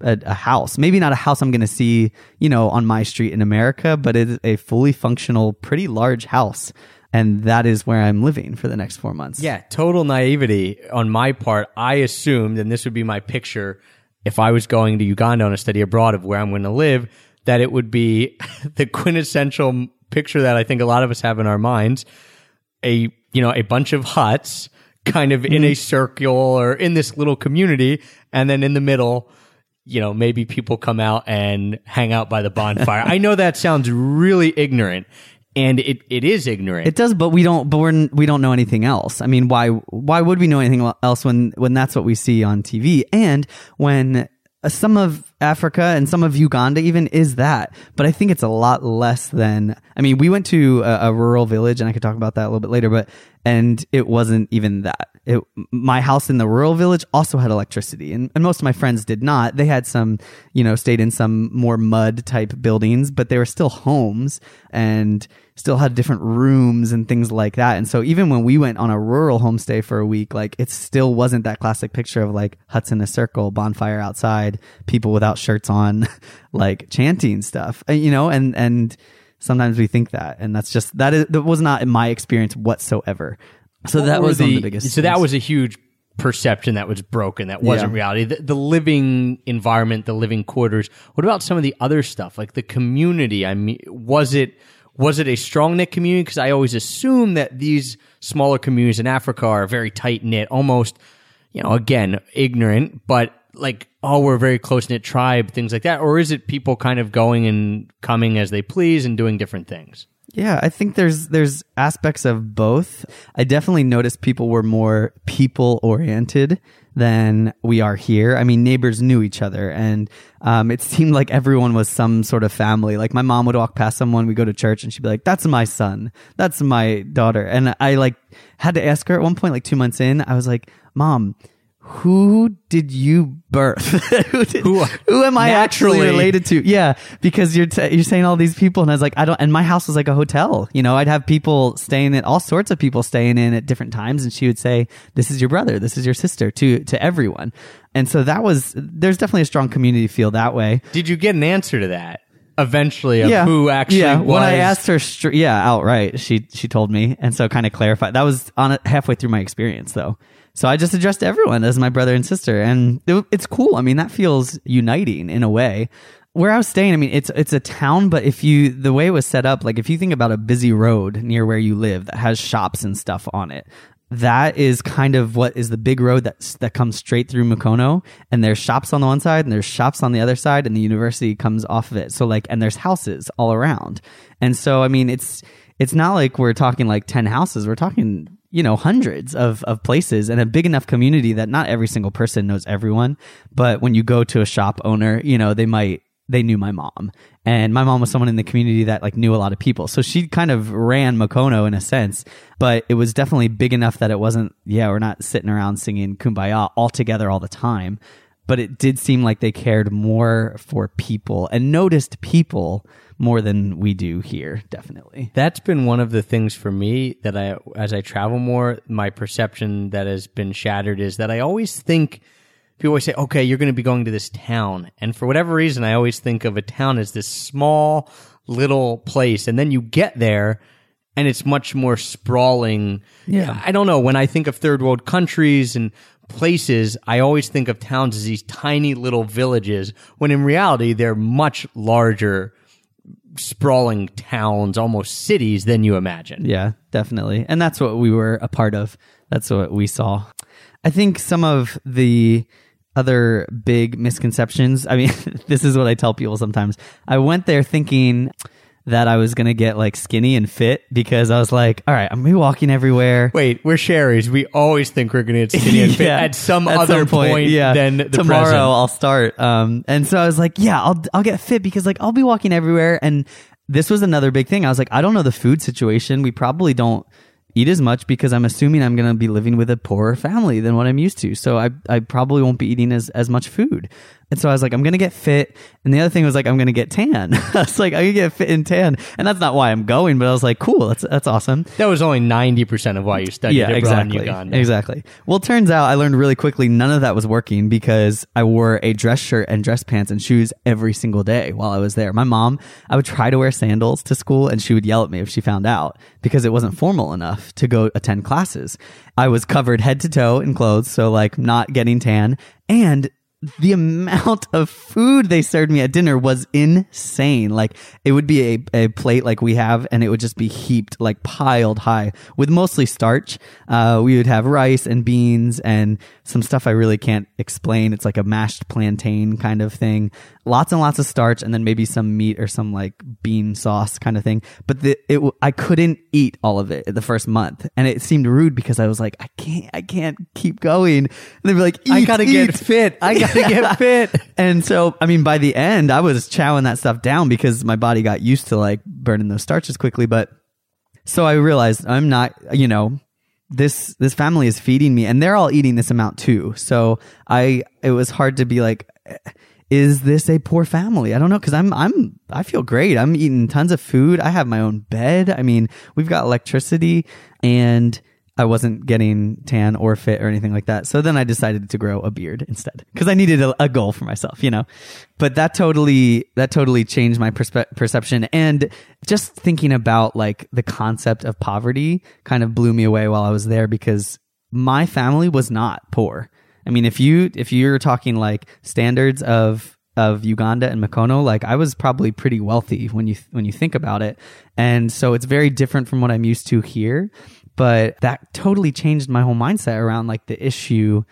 Speaker 3: a, a house. Maybe not a house I'm going to see, you know, on my street in America, but it is a fully functional, pretty large house. And that is where I'm living for the next four months.
Speaker 1: Yeah, total naivety on my part. I assumed, and this would be my picture if I was going to Uganda on a study abroad of where I'm going to live, that it would be the quintessential picture that I think a lot of us have in our minds. A, you know, a bunch of huts kind of in mm-hmm. a circle or in this little community. And then in the middle, you know, maybe people come out and hang out by the bonfire. I know that sounds really ignorant and it, it is ignorant.
Speaker 3: It does, but we don't. But we're we don't know anything else. I mean, why why would we know anything else when when that's what we see on TV and when uh, some of Africa and some of Uganda even is that, but I think it's a lot less than. I mean, we went to a, a rural village, and I could talk about that a little bit later, but and it wasn't even that. It, my house in the rural village also had electricity, and, and most of my friends did not. They had some, you know, stayed in some more mud type buildings, but they were still homes and still had different rooms and things like that. And so even when we went on a rural homestay for a week, like it still wasn't that classic picture of like huts in a circle, bonfire outside, people without shirts on, like chanting stuff, uh, you know, and, and sometimes we think that, and that's just, that is, that was not in my experience whatsoever. So
Speaker 1: What
Speaker 3: that was of the biggest.
Speaker 1: So that was a huge perception that was broken. That wasn't
Speaker 3: Yeah.
Speaker 1: reality. The, the living environment, the living quarters. What about some of the other stuff, like the community? I mean, was it was it a strong knit community? Because I always assume that these smaller communities in Africa are very tight knit, almost, you know, again, ignorant, but like, oh, we're a very close knit tribe, things like that. Or is it people kind of going and coming as they please and doing different things?
Speaker 3: Yeah, I think there's there's aspects of both. I definitely noticed people were more people oriented than we are here. I mean, neighbors knew each other, and um, it seemed like everyone was some sort of family. Like my mom would walk past someone, we go to church, and she'd be like, "That's my son. That's my daughter." And I like had to ask her at one point, like two months in, I was like, "Mom." Who did you birth? who, did,
Speaker 1: Who-
Speaker 3: who am I actually related to? Yeah, because you're t- you're saying all these people, and I was like, I don't. And my house was like a hotel. You know, I'd have people staying in, all sorts of people staying in at different times, and she would say, "This is your brother. This is your sister." To to everyone, and so that was. There's definitely a strong community feel that way.
Speaker 1: Did you get an answer to that eventually of
Speaker 3: yeah,
Speaker 1: who actually
Speaker 3: yeah.
Speaker 1: was?
Speaker 3: When I asked her, str- yeah, outright, she she told me, and so kind of clarified. That was on it halfway through my experience, though. So I just addressed everyone as my brother and sister, and it, it's cool. I mean, that feels uniting in a way. Where I was staying, I mean, it's it's a town, but if you the way it was set up, like if you think about a busy road near where you live that has shops and stuff on it, that is kind of what is the big road that that comes straight through Mukono, and there's shops on the one side and there's shops on the other side, and the university comes off of it. So like, and there's houses all around, and so I mean, it's it's not like we're talking like ten houses. We're talking you know hundreds of of places and a big enough community that not every single person knows everyone. But when you go to a shop owner, you know they might they knew my mom. And my mom was someone in the community that like knew a lot of people. So she kind of ran Mukono in a sense but it was definitely big enough that it wasn't yeah we're not sitting around singing kumbaya all together all the time. But it did seem like they cared more for people and noticed people more than we do here definitely
Speaker 1: That's been one of the things for me that I, as I travel more, my perception that has been shattered is that I always think people always say, okay, you're going to be going to this town. And for whatever reason, I always think of a town as this small little place. And then you get there and it's much more sprawling.
Speaker 3: Yeah.
Speaker 1: I don't know. When I think of third world countries and places, I always think of towns as these tiny little villages when in reality, they're much larger sprawling towns, almost cities than you imagine.
Speaker 3: Yeah, definitely. And that's what we were a part of. That's what we saw. I think some of the other big misconceptions, I mean, this is what I tell people sometimes. I went there thinking that I was gonna get like skinny and fit because I was like, all right, I'm gonna be walking everywhere.
Speaker 1: Wait, we're Sherry's. We always think we're to get skinny and fit
Speaker 3: Yeah,
Speaker 1: at some
Speaker 3: at
Speaker 1: other
Speaker 3: some
Speaker 1: point,
Speaker 3: yeah.
Speaker 1: than the
Speaker 3: tomorrow
Speaker 1: present.
Speaker 3: I'll start. Um, and so I was like, yeah, I'll I'll get fit because like I'll be walking everywhere. And this was another big thing. I was like, I don't know the food situation. We probably don't eat as much because I'm assuming I'm to be living with a poorer family than what I'm used to. So I I probably won't be eating as as much food. And so I was like, I'm going to get fit. And the other thing was like, I'm going to get tan. I was like, I can get fit and tan. And that's not why I'm going, but I was like, cool, that's that's awesome.
Speaker 1: That was only 90% of why you studied
Speaker 3: Yeah,
Speaker 1: abroad
Speaker 3: exactly.
Speaker 1: Uganda.
Speaker 3: Exactly. Well, it turns out I learned really quickly none of that was working because I wore a dress shirt and dress pants and shoes every single day while I was there. My mom, I would try to wear sandals to school and she would yell at me if she found out because it wasn't formal enough to go attend classes. I was covered head to toe in clothes, so like not getting tan and the amount of food they served me at dinner was insane. Like it would be a, a plate like we have and it would just be heaped like piled high with mostly starch. Uh, we would have rice and beans and some stuff I really can't explain. It's like a mashed plantain kind of thing. Lots and lots of starch and then maybe some meat or some like bean sauce kind of thing. But the, it, I couldn't eat all of it the first month and it seemed rude because I was like, I can't, I can't keep going. And they'd be like,
Speaker 1: I gotta
Speaker 3: eat."
Speaker 1: get fit. I gotta get fit.
Speaker 3: And so, I mean, by the end, I was chowing that stuff down because my body got used to like burning those starches quickly. But so I realized I'm not, you know, this this family is feeding me, and they're all eating this amount too. So I, it was hard to be like, eh, is this a poor family? I don't know because I'm I'm I feel great. I'm eating tons of food. I have my own bed. I mean, we've got electricity, and I wasn't getting tan or fit or anything like that. So then I decided to grow a beard instead because I needed a, a goal for myself, you know. But that totally that totally changed my perspe- perception and just thinking about like the concept of poverty kind of blew me away while I was there because my family was not poor. I mean, if you if you're talking like standards of of Uganda and Mukono, like I was probably pretty wealthy when you when you think about it, and so it's very different from what I'm used to here. But that totally changed my whole mindset around like the issue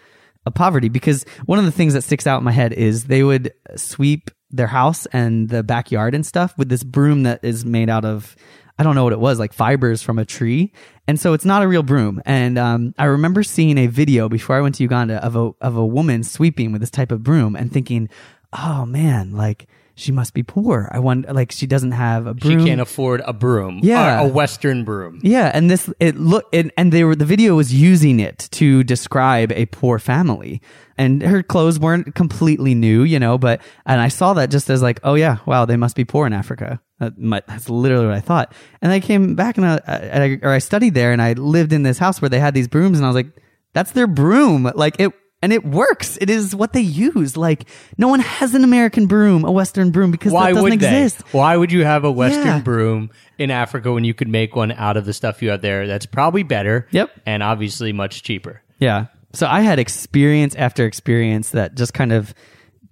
Speaker 3: of poverty because one of the things that sticks out in my head is they would sweep their house and the backyard and stuff with this broom that is made out of I don't know what it was, like fibers from a tree. And so it's not a real broom. And um, I remember seeing a video before I went to Uganda of a of a woman sweeping with this type of broom and thinking, "Oh man, like she must be poor. I want like she doesn't have a broom.
Speaker 1: She can't afford a broom.
Speaker 3: Yeah.
Speaker 1: A, Western broom.
Speaker 3: Yeah, and this it look and, and they were the video was using it to describe a poor family. And her clothes weren't completely new, you know, but and I saw that just as like, oh yeah, wow, they must be poor in Africa. That might, that's literally what I thought. And I came back and I, I or I studied there and I lived in this house where they had these brooms and I was like, that's their broom. Like it and it works. It is what they use. Like no one has an American broom, a Western broom because
Speaker 1: Why
Speaker 3: that doesn't
Speaker 1: would
Speaker 3: exist.
Speaker 1: they? Why would you have a Western
Speaker 3: Yeah.
Speaker 1: broom in Africa when you could make one out of the stuff you have there? That's probably better.
Speaker 3: Yep.
Speaker 1: And obviously much cheaper.
Speaker 3: Yeah. So I had experience after experience that just kind of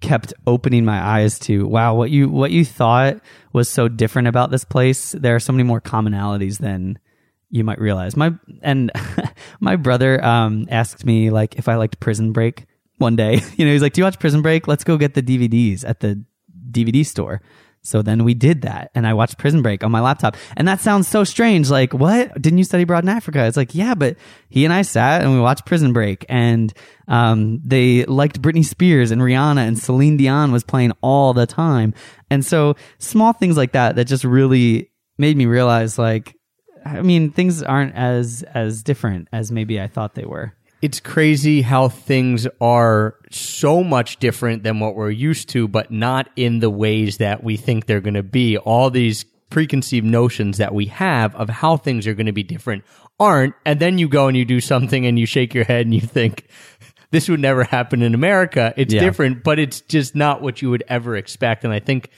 Speaker 3: kept opening my eyes to wow what you what you thought was so different about this place there are so many more commonalities than you might realize my and my brother um asked me like if I liked Prison Break one day you know he's like do you watch Prison Break let's go get the DVDs at the DVD store so then we did that and I watched Prison Break on my laptop. And that sounds so strange. Like, what? Didn't you study abroad in Africa? It's like, yeah, but he and I sat and we watched Prison Break and, um, they liked Britney Spears and Rihanna and Celine Dion was playing all the time. And so small things like that, that just really made me realize like, I mean, things aren't as, as different as maybe I thought they were.
Speaker 1: It's crazy how things are so much different than what we're used to, but not in the ways that we think they're going to be. All these preconceived notions that we have of how things are going to be different aren't. And then you go and you do something and you shake your head and you think, this would never happen in America. It's
Speaker 3: Yeah.
Speaker 1: different, but it's just not what you would ever expect. And I think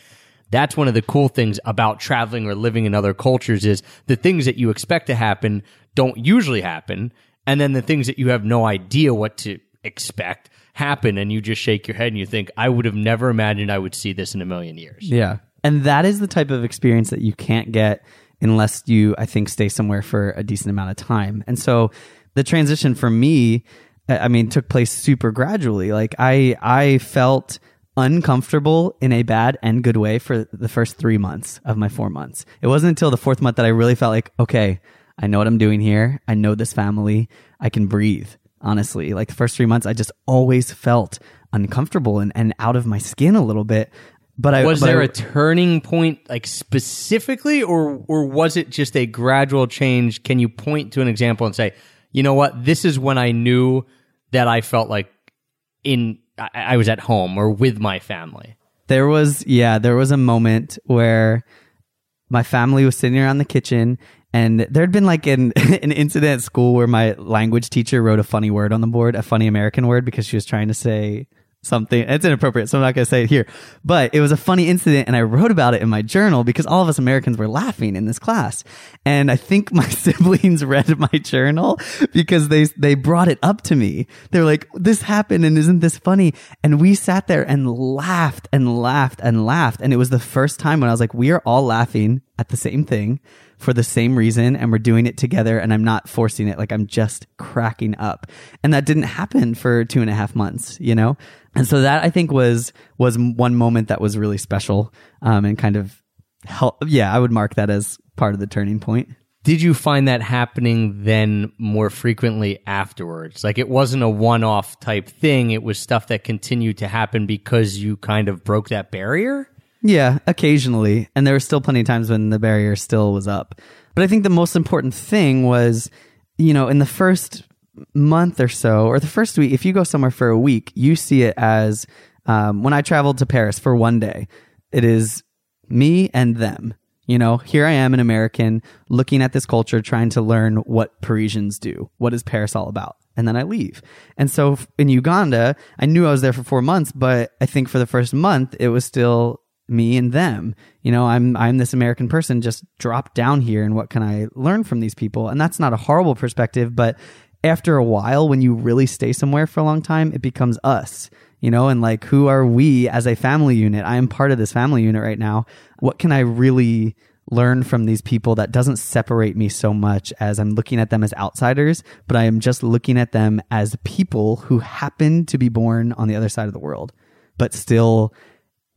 Speaker 1: that's one of the cool things about traveling or living in other cultures is the things that you expect to happen don't usually happen. And then the things that you have no idea what to expect happen. And you just shake your head and you think, I would have never imagined I would see this in a million years.
Speaker 3: Yeah. And that is the type of experience that you can't get unless you, I think, stay somewhere for a decent amount of time. And so the transition for me, I mean, took place super gradually. Like I, I felt uncomfortable in a bad and good way for the first three months of my four months. It wasn't until the fourth month that I really felt like, okay, I know what I'm doing here. I know this family. I can breathe. Honestly, like the first three months, I just always felt uncomfortable and, and out of my skin a little bit. But I
Speaker 1: was
Speaker 3: but
Speaker 1: there
Speaker 3: I-
Speaker 1: a turning point like specifically or or was it just a gradual change can you point to an example and say you know what this is when i knew that i felt like in i, I was at home or with my family.
Speaker 3: There was, yeah, there was a moment where my family was sitting around the kitchen and there'd been like an, an incident at school where my language teacher wrote a funny word on the board, a funny American word because she was trying to say something. It's inappropriate, so I'm not going to say it here. But it was a funny incident and I wrote about it in my journal because all of us Americans were laughing in this class. And I think my siblings read my journal because they they brought it up to me. They're like, "This happened and isn't this funny?" And we sat there and laughed and laughed and laughed and it was the first time when I was like, "We are all laughing at the same thing." for the same reason and we're doing it together and I'm not forcing it. Like I'm just cracking up. And that didn't happen for two and a half months, you know? And so that I think was, was one moment that was really special. Um, and kind of help. Yeah, I would mark that as part of the turning point.
Speaker 1: did you find that happening then more frequently afterwards like it wasn't a one-off type thing it was stuff that continued to happen because you kind of broke that barrier
Speaker 3: Yeah, occasionally. And there were still plenty of times when the barrier still was up. But I think the most important thing was, you know, in the first month or so, or the first week, if you go somewhere for a week, you see it as um, when I traveled to Paris for one day, it is me and them. You know, here I am, an American, looking at this culture, trying to learn what Parisians do. What is Paris all about? And then I leave. And so in Uganda, I knew I was there for four months, but I think for the first month, it was still me and them. You know, I'm I'm this American person just dropped down here and what can I learn from these people? And that's not a horrible perspective, but after a while when you really stay somewhere for a long time, it becomes us. You know, and like who are we as a family unit? I am part of this family unit right now. What can I really learn from these people that doesn't separate me so much as I'm looking at them as outsiders, but I am just looking at them as people who happen to be born on the other side of the world, but still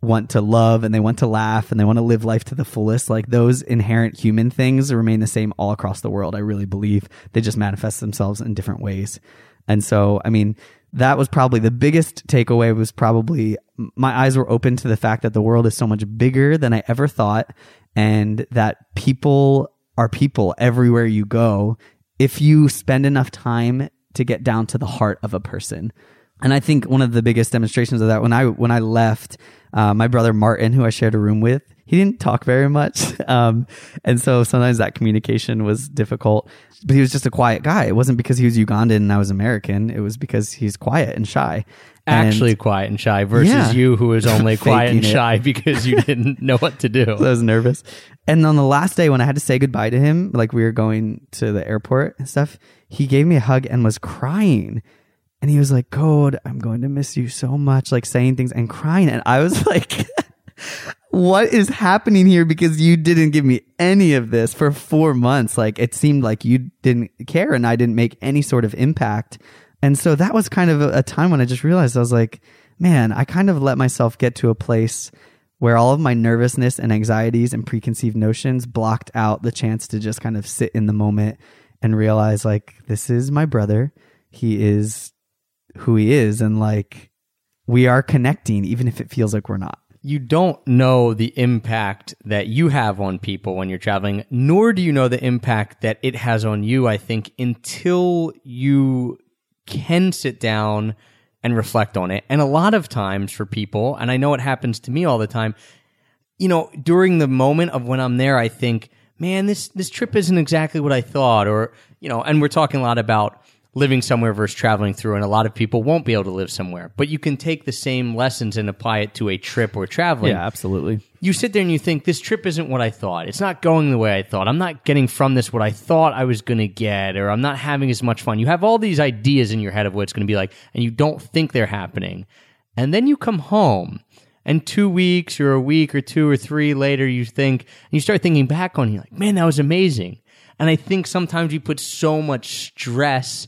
Speaker 3: want to love and they want to laugh and they want to live life to the fullest. Like those inherent human things remain the same all across the world. I really believe they just manifest themselves in different ways. And so, I mean, that was probably the biggest takeaway was probably my eyes were open to the fact that the world is so much bigger than I ever thought and that people are people everywhere you go if you spend enough time to get down to the heart of a person. And I think one of the biggest demonstrations of that when I when I left, uh, my brother Martin, who I shared a room with, he didn't talk very much, um, and so sometimes that communication was difficult. But he was just a quiet guy. It wasn't because he was Ugandan and I was American. It was because he's quiet and shy. And-
Speaker 1: actually quiet and shy versus
Speaker 3: Yeah.
Speaker 1: you who was only quiet and shy because you didn't know what to do
Speaker 3: I was nervous. And on the last day when I had to say goodbye to him, like we were going to the airport and stuff, he gave me a hug and was crying. And he was like, Code, I'm going to miss you so much, like saying things and crying. And I was like, what is happening here? Because you didn't give me any of this for four months. Like it seemed like you didn't care and I didn't make any sort of impact. And so that was kind of a, time when I just realized I was like, man, I kind of let myself get to a place where all of my nervousness and anxieties and preconceived notions blocked out the chance to just kind of sit in the moment and realize like this is my brother he is who he is and like we are connecting even if it feels like we're not
Speaker 1: you don't know the impact that you have on people when you're traveling, nor do you know the impact that it has on you, I think, until you can sit down and reflect on it. And a lot of times for people, and I know it happens to me all the time, you know, during the moment of when I'm there, I think, man, this this trip isn't exactly what I thought, or you know, and we're talking a lot about living somewhere versus traveling through, and a lot of people won't be able to live somewhere, but you can take the same lessons and apply it to a trip or traveling.
Speaker 3: Yeah, absolutely
Speaker 1: You sit there and you think, this trip isn't what I thought. It's not going the way I thought. I'm not getting from this what I thought I was going to get, or I'm not having as much fun. You have all these ideas in your head of what it's going to be like, and you don't think they're happening. And then you come home, and two weeks or a week or two or three later, you think, and you start thinking back on it, you're like, man, that was amazing. And I think sometimes we put so much stress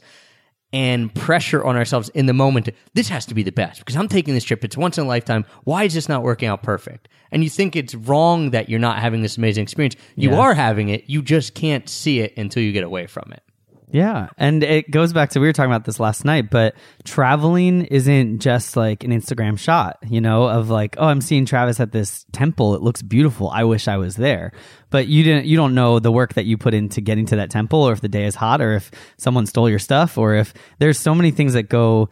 Speaker 1: and pressure on ourselves in the moment. This has to be the best because I'm taking this trip. It's once in a lifetime. Why is this not working out perfect? And you think it's wrong that you're not having this amazing experience. You
Speaker 3: Yeah.
Speaker 1: are having it. You just can't see it until you get away from it.
Speaker 3: Yeah. And it goes back to, we were talking about this last night, but traveling isn't just like an Instagram shot, you know, of like, oh, I'm seeing Travis at this temple. It looks beautiful. I wish I was there. But you didn't, you don't know the work that you put into getting to that temple or if the day is hot or if someone stole your stuff or if there's so many things that go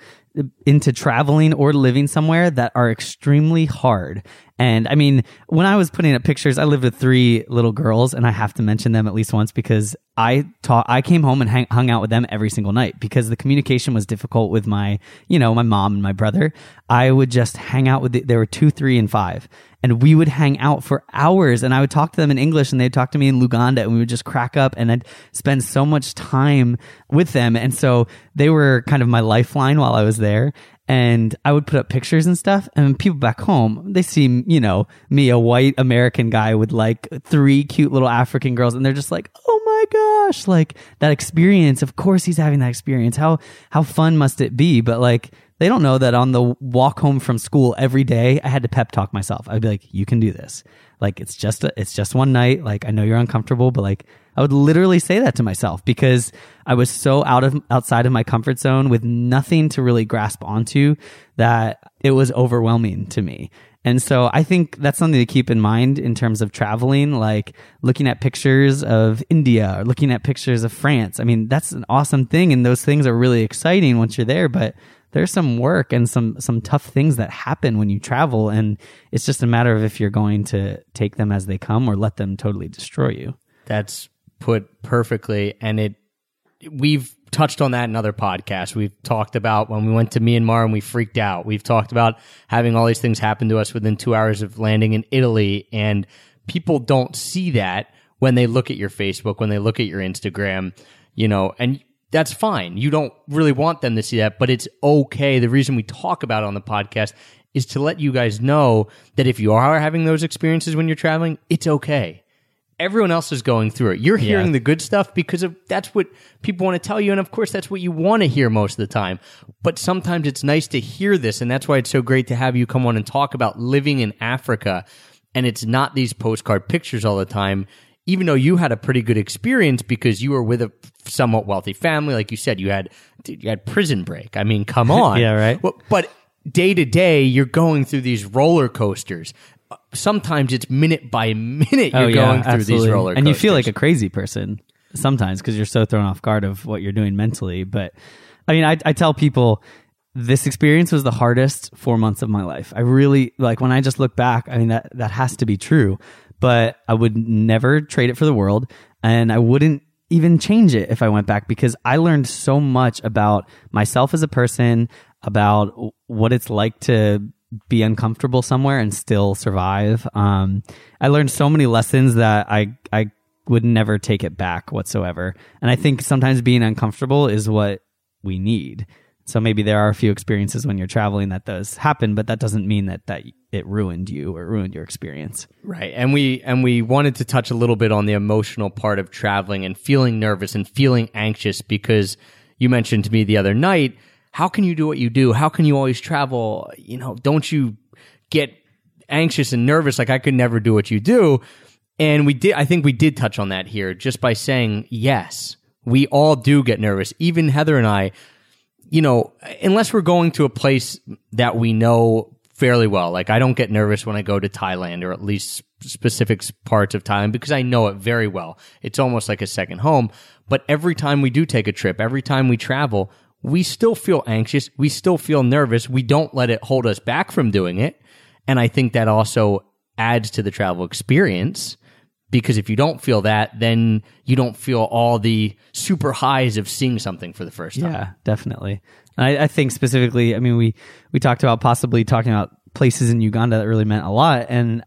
Speaker 3: into traveling or living somewhere that are extremely hard. And I mean, when I was putting up pictures, I lived with three little girls, and I have to mention them at least once because I taught, I came home and hang, hung out with them every single night because the communication was difficult with my, you know, my mom and my brother. I would just hang out with, the, there were two, three, and five, and we would hang out for hours, and I would talk to them in English, and they'd talk to me in Luganda, and we would just crack up, and I'd spend so much time with them, and so they were kind of my lifeline while I was there and I would put up pictures and stuff. And people back home, they see, you know, me, a white American guy with like three cute little African girls, and they're just like, oh my gosh, like that experience. Of course, he's having that experience. How how fun must it be? But like. They don't know that on the walk home from school every day, I had to pep talk myself. I'd be like, "You can do this. Like it's just a, it's just one night. Like I know you're uncomfortable, but like I would literally say that to myself because I was so out of outside of my comfort zone with nothing to really grasp onto that it was overwhelming to me. And so I think that's something to keep in mind in terms of traveling, like looking at pictures of India or looking at pictures of France. I mean, that's an awesome thing and those things are really exciting once you're there, but there's some work and some some tough things that happen when you travel and it's just a matter of if you're going to take them as they come or let them totally destroy you.
Speaker 1: That's put perfectly. And it, we've touched on that in other podcasts. We've talked about when we went to Myanmar and we freaked out. We've talked about having all these things happen to us within two hours of landing in Italy. And people don't see that when they look at your Facebook, when they look at your Instagram, you know, and that's fine. You don't really want them to see that, but it's okay. The reason we talk about it on the podcast is to let you guys know that if you are having those experiences when you're traveling, it's okay everyone else is going through it. You're hearing
Speaker 3: Yeah.
Speaker 1: the good stuff because of that's what people want to tell you, and of course that's what you want to hear most of the time. But sometimes it's nice to hear this, and that's why it's so great to have you come on and talk about living in Africa. And it's not these postcard pictures all the time. Even though you had a pretty good experience because you were with a somewhat wealthy family, like you said, you had you had prison break. I mean, come on,
Speaker 3: Yeah, right.
Speaker 1: Well, but day to day, you're going through these roller coasters. Sometimes it's minute by minute you're oh, going through these roller coasters.
Speaker 3: Oh, and you feel like a crazy person sometimes because you're so thrown off guard of what you're doing mentally. But I mean, I, I tell people this experience was the hardest four months of my life. I really like when I just look back. I mean, that that has to be true. But I would never trade it for the world, and I wouldn't even change it if I went back because I learned so much about myself as a person, about what it's like to be uncomfortable somewhere and still survive. Um, I learned so many lessons that I I would never take it back whatsoever. And I think sometimes being uncomfortable is what we need. So maybe there are a few experiences when you're traveling that does happen, but that doesn't mean that that it ruined you or ruined your experience.
Speaker 1: Right. And we and we wanted to touch a little bit on the emotional part of traveling and feeling nervous and feeling anxious because you mentioned to me the other night, how can you do what you do? How can you always travel? You know, don't you get anxious and nervous like I could never do what you do? And we did I think we did touch on that here just by saying yes. We all do get nervous. Even Heather and I, you know, unless we're going to a place that we know fairly well. Like I don't get nervous when I go to Thailand or at least specific parts of Thailand because I know it very well. It's almost like a second home. But every time we do take a trip, every time we travel, we still feel anxious. We still feel nervous. We don't let it hold us back from doing it. And I think that also adds to the travel experience because if you don't feel that, then you don't feel all the super highs of seeing something for the first time.
Speaker 3: Yeah, definitely. I, I think specifically, I mean, we we talked about possibly talking about places in Uganda that really meant a lot, and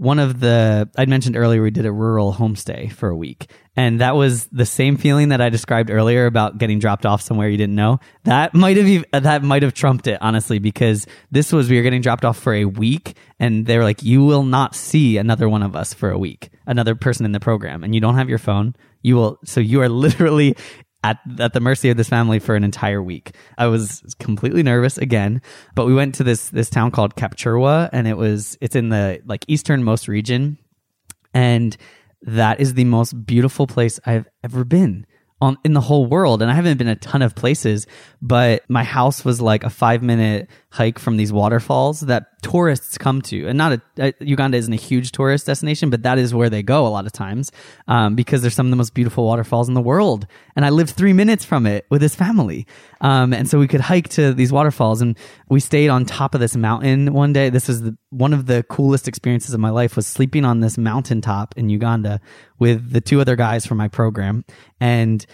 Speaker 3: one of the I'd mentioned earlier we did a rural homestay for a week, and that was the same feeling that I described earlier about getting dropped off somewhere you didn't know. That might have that might have trumped it honestly because this was we were getting dropped off for a week, and they were like, "You will not see another one of us for a week, another person in the program, and you don't have your phone." You will, so you are literally at at the mercy of this family for an entire week. I was completely nervous again, but we went to this this town called Kapchorwa, and it was it's in the like easternmost region, and that is the most beautiful place I've ever been on in the whole world. And I haven't been a ton of places, but my house was like a five minute hike from these waterfalls that tourists come to. And not a, uh, Uganda isn't a huge tourist destination, but that is where they go a lot of times um, because there's some of the most beautiful waterfalls in the world. And I lived three minutes from it with his family. Um, and so we could hike to these waterfalls and we stayed on top of this mountain one day. This was the, one of the coolest experiences of my life was sleeping on this mountaintop in Uganda with the two other guys from my program. And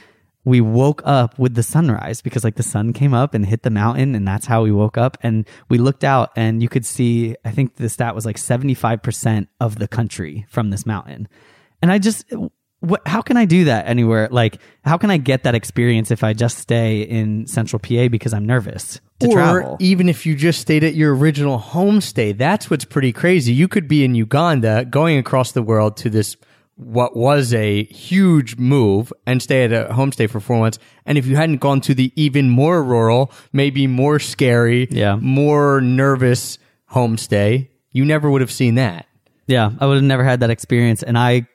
Speaker 3: we woke up with the sunrise because like the sun came up and hit the mountain and that's how we woke up and we looked out and you could see i think the stat was like 75% of the country from this mountain and i just what, how can i do that anywhere like how can i get that experience if i just stay in central pa because i'm nervous to
Speaker 1: or
Speaker 3: travel
Speaker 1: even if you just stayed at your original homestay, that's what's pretty crazy. You could be in Uganda going across the world to this what was a huge move and stay at a homestay for four months. And if you hadn't gone to the even more rural, maybe more scary,
Speaker 3: Yeah.
Speaker 1: more nervous homestay, you never would have seen that.
Speaker 3: Yeah, I would have never had that experience. And I,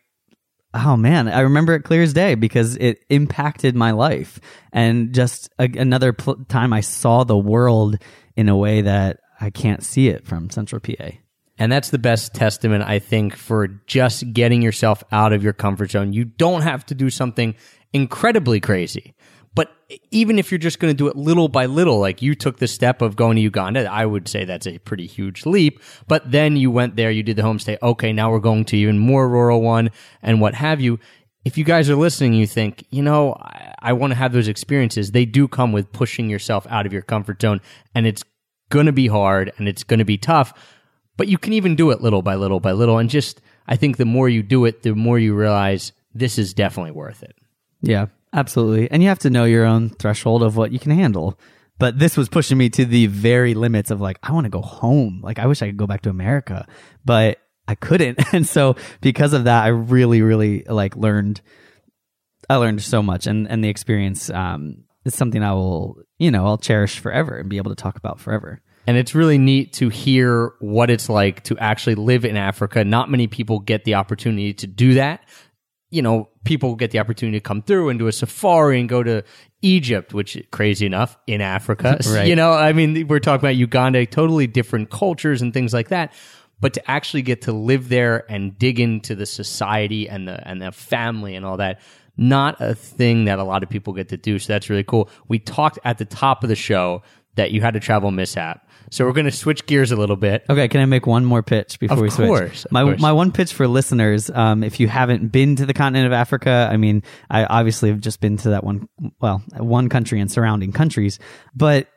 Speaker 3: oh man, I remember it clear as day because it impacted my life. And just a, another pl- time I saw the world in a way that I can't see it from Central PA.
Speaker 1: And that's the best testament, I think, for just getting yourself out of your comfort zone. You don't have to do something incredibly crazy. But even if you're just going to do it little by little, like you took the step of going to Uganda, I would say that's a pretty huge leap. But then you went there, you did the homestay. Okay, now we're going to even more rural one and what have you. If you guys are listening, you think, you know, I, I want to have those experiences. They do come with pushing yourself out of your comfort zone and it's going to be hard and it's going to be tough but you can even do it little by little by little and just i think the more you do it the more you realize this is definitely worth it
Speaker 3: Yeah, absolutely. And you have to know your own threshold of what you can handle. But this was pushing me to the very limits of like, I want to go home. Like, I wish I could go back to America, but I couldn't. And so because of that, I really, really like learned, I learned so much and, and the experience, um, is something I will, you know, I'll cherish forever and be able to talk about forever.
Speaker 1: and it's really neat to hear what it's like to actually live in africa not many people get the opportunity to do that you know people get the opportunity to come through and do a safari and go to egypt which crazy enough in africa.
Speaker 3: Right.
Speaker 1: you know i mean we're talking about uganda totally different cultures and things like that. But to actually get to live there and dig into the society and the and the family and all that not a thing that a lot of people get to do. So that's really cool. We talked at the top of the show that you had a travel mishap so we're going to switch gears a little bit
Speaker 3: Okay, can I make one more pitch before
Speaker 1: Of
Speaker 3: we switch?
Speaker 1: course, of
Speaker 3: my
Speaker 1: course.
Speaker 3: my one pitch for listeners, um, if you haven't been to the continent of Africa, I mean, I obviously have just been to that one, well, one country and surrounding countries, but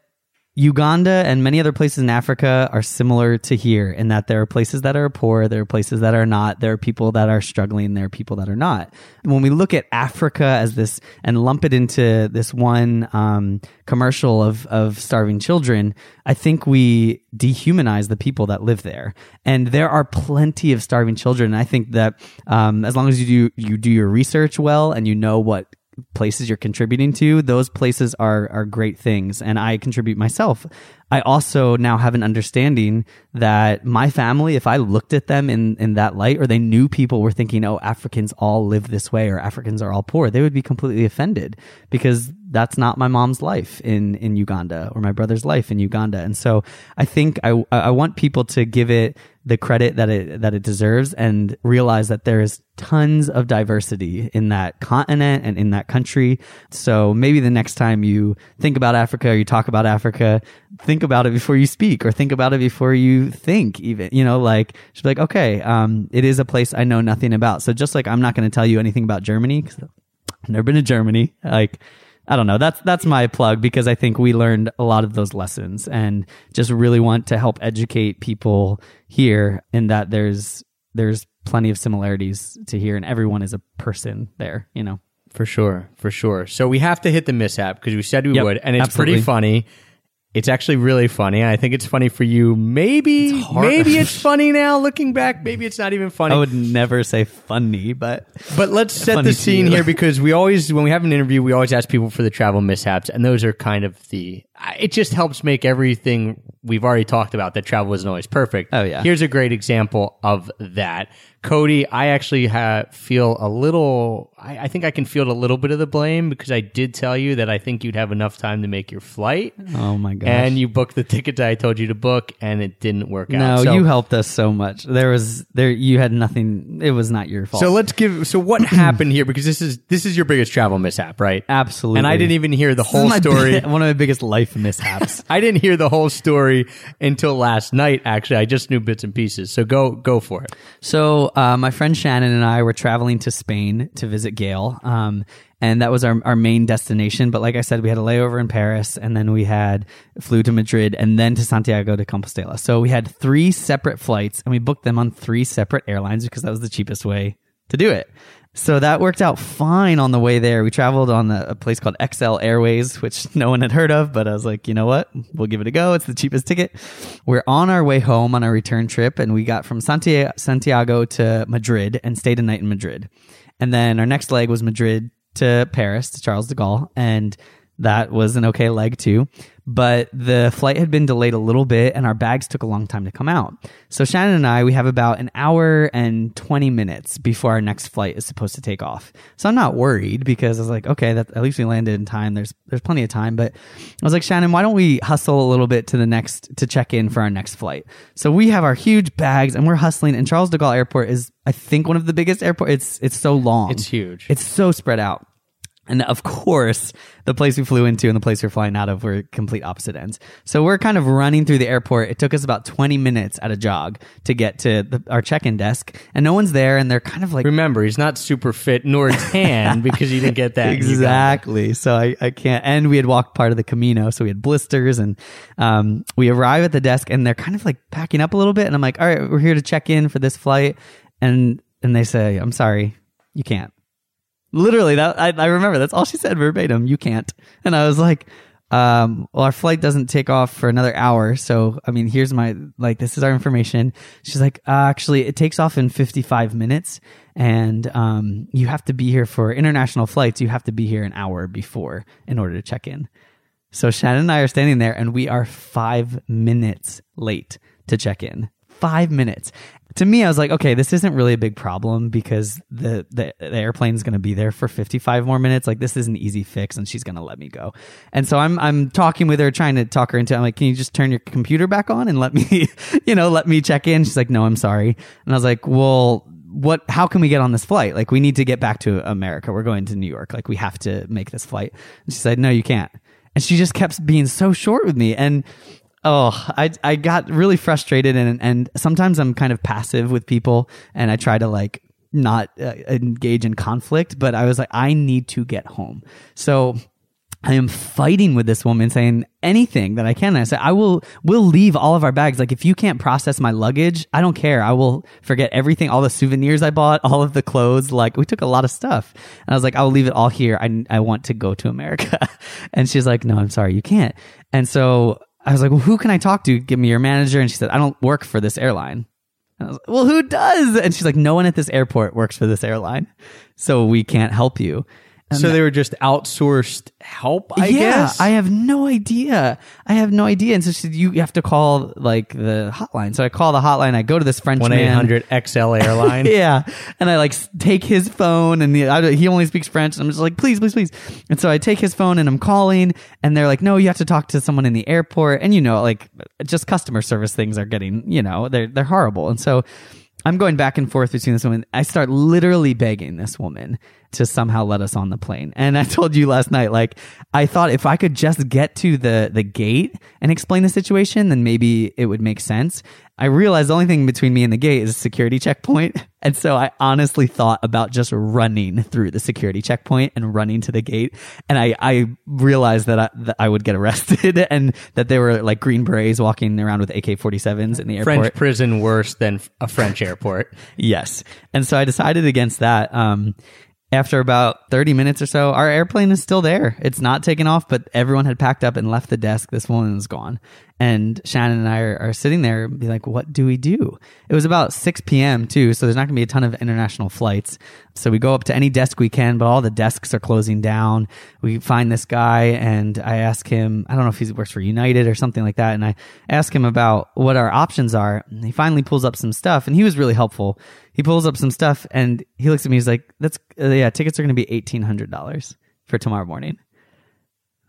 Speaker 3: Uganda and many other places in Africa are similar to here in that there are places that are poor, there are places that are not, there are people that are struggling, there are people that are not. When we look at Africa as this and lump it into this one um, commercial of of starving children, I think we dehumanize the people that live there. And there are plenty of starving children. And I think that um, as long as you do you do your research well and you know what places you're contributing to, those places are are great things. And I contribute myself. I also now have an understanding that my family, if I looked at them in, in that light, or they knew people were thinking, oh, Africans all live this way, or Africans are all poor, they would be completely offended because that's not my mom's life in, in Uganda or my brother's life in Uganda. And so I think I, I want people to give it the credit that it, that it deserves and realize that there is tons of diversity in that continent and in that country. So maybe the next time you think about Africa or you talk about Africa, think about it before you speak or think about it before you think even, you know, like, be like, okay, um, it is a place I know nothing about. So just like I'm not going to tell you anything about Germany because I've never been to Germany. Like, I don't know. That's that's my plug because I think we learned a lot of those lessons and just really want to help educate people here in that there's there's plenty of similarities to here and everyone is a person there, you know.
Speaker 1: For sure, for sure. So we have to hit the mishap because we said we
Speaker 3: Yep,
Speaker 1: would, and it's
Speaker 3: absolutely.
Speaker 1: pretty funny. It's actually really funny. I think it's funny for you. Maybe,
Speaker 3: hard.
Speaker 1: maybe it's funny now looking back. Maybe it's not even funny.
Speaker 3: I would never say funny, but
Speaker 1: But let's set
Speaker 3: Funny
Speaker 1: the
Speaker 3: to
Speaker 1: scene
Speaker 3: you.
Speaker 1: here because we always, when we have an interview, we always ask people for the travel mishaps, and those are kind of the. It just helps make everything we've already talked about that travel isn't always perfect.
Speaker 3: Oh, yeah.
Speaker 1: Here's a great example of that. Cody, I actually ha- feel a little. I, I think I can feel a little bit of the blame because I did tell you that I think you'd have enough time to make your flight,
Speaker 3: oh my gosh.
Speaker 1: and you booked the ticket that I told you to book, and it didn't work
Speaker 3: no,
Speaker 1: out. So-
Speaker 3: you helped us so much. There was there you had nothing. It was not your fault.
Speaker 1: So let's give. So what happened here? Because this is this is your biggest travel mishap, right?
Speaker 3: absolutely,
Speaker 1: And I didn't even hear the
Speaker 3: This is
Speaker 1: whole
Speaker 3: my
Speaker 1: story.
Speaker 3: bi- one of my biggest life mishaps.
Speaker 1: I didn't hear the whole story until last night. Actually, I just knew bits and pieces. So go go for it.
Speaker 3: So uh, my friend Shannon and I were traveling to Spain to visit Gail, um, and that was our, our main destination. But like I said, we had a layover in Paris, and then we had flew to Madrid, and then to Santiago de Compostela. So we had three separate flights, and we booked them on three separate airlines because that was the cheapest way to do it. So that worked out fine on the way there. We traveled on a, a place called XL Airways, which no one had heard of, but I was like, you know what? We'll give it a go. It's the cheapest ticket. We're on our way home on our return trip, and we got from Santiago, Santiago to Madrid and stayed a night in Madrid. And then our next leg was Madrid to Paris to Charles de Gaulle, and that was an okay leg too. But the flight had been delayed a little bit and our bags took a long time to come out. So Shannon and I, we have about an hour and 20 minutes before our next flight is supposed to take off. So I'm not worried because I was like, okay, that, at least we landed in time. There's, there's plenty of time. But I was like, Shannon, why don't we hustle a little bit to the next, to check in for our next flight? So we have our huge bags and we're hustling and Charles de Gaulle airport is, I think one of the biggest airports. It's, it's so long.
Speaker 1: It's huge.
Speaker 3: It's so spread out. And of course, the place we flew into and the place we are flying out of were complete opposite ends. So we're kind of running through the airport. It took us about 20 minutes at a jog to get to the, our check-in desk and no one's there and they're kind of like,
Speaker 1: Remember, he's not super fit nor tan because he didn't get that.
Speaker 3: Exactly. So I, I can't. And we had walked part of the Camino, so we had blisters. And um, we arrive at the desk, and they're kind of like packing up a little bit. And I'm like, "All right, we're here to check in for this flight." And and they say, "I'm sorry, you can't." Literally, that I, I remember. That's all she said verbatim. You can't. And I was like. Um, well, our flight doesn't take off for another hour. So, I mean, here's my, like, this is our information. She's like, uh, actually, it takes off in 55 minutes and, um, you have to be here for international flights. You have to be here an hour before in order to check in. So Shannon and I are standing there and we are five minutes late to check in. Five minutes. To me, I was like, okay, this isn't really a big problem because the, the, the airplane's going to be there for 55 more minutes. Like this is an easy fix and she's going to let me go. And so I'm, I'm talking with her, trying to talk her into, I'm like, can you just turn your computer back on and let me, you know, let me check in? She's like, no, I'm sorry. And I was like, well, what how can we get on this flight like we need to get back to america we're going to new york like we have to make this flight and she said no you can't and she just kept being so short with me and oh i i got really frustrated and and sometimes i'm kind of passive with people and i try to like not uh, engage in conflict but i was like i need to get home so I am fighting with this woman saying anything that I can. And I said, I will, we'll leave all of our bags. Like if you can't process my luggage, I don't care. I will forget everything, all the souvenirs I bought, all of the clothes. Like we took a lot of stuff. And I was like, I'll leave it all here. I, I want to go to America. and she's like, no, I'm sorry, you can't. And so I was like, well, who can I talk to? Give me your manager. And she said, I don't work for this airline. And I was like, well, who does? And she's like, no one at this airport works for this airline. So we can't help you.
Speaker 1: So they were just outsourced help, I
Speaker 3: yeah,
Speaker 1: guess.
Speaker 3: I have no idea. I have no idea. And so she said, you have to call like the hotline. So I call the hotline. I go to this French
Speaker 1: 1 800 XL airline.
Speaker 3: Yeah. And I like take his phone and the, I, he only speaks French. And I'm just like, please, please, please. And so I take his phone and I'm calling and they're like, no, you have to talk to someone in the airport. And you know, like just customer service things are getting, you know, they're, they're horrible. And so I'm going back and forth between this woman. I start literally begging this woman to somehow let us on the plane. And I told you last night, like, I thought if I could just get to the, the gate and explain the situation, then maybe it would make sense. I realized the only thing between me and the gate is a security checkpoint. And so I honestly thought about just running through the security checkpoint and running to the gate. And I, I realized that I, that I would get arrested and that there were like green berets walking around with AK 47s in the airport.
Speaker 1: French prison worse than a French airport.
Speaker 3: Yes. And so I decided against that. Um, After about 30 minutes or so, our airplane is still there. It's not taken off, but everyone had packed up and left the desk. This woman was gone. And Shannon and I are, are sitting there be like, what do we do? It was about 6 p.m. too, so there's not going to be a ton of international flights. So we go up to any desk we can, but all the desks are closing down. We find this guy and I ask him, I don't know if he works for United or something like that. And I ask him about what our options are. And he finally pulls up some stuff and he was really helpful. He pulls up some stuff and he looks at me. He's like, that's, uh, yeah, tickets are going to be $1,800 for tomorrow morning.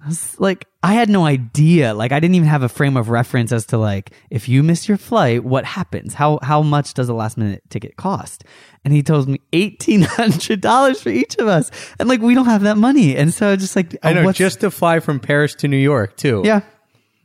Speaker 3: I was like, I had no idea. Like, I didn't even have a frame of reference as to like, if you miss your flight, what happens? How how much does a last minute ticket cost? And he told me eighteen hundred dollars for each of us, and like, we don't have that money. And so just like,
Speaker 1: I know, just to fly from Paris to New York, too.
Speaker 3: yeah.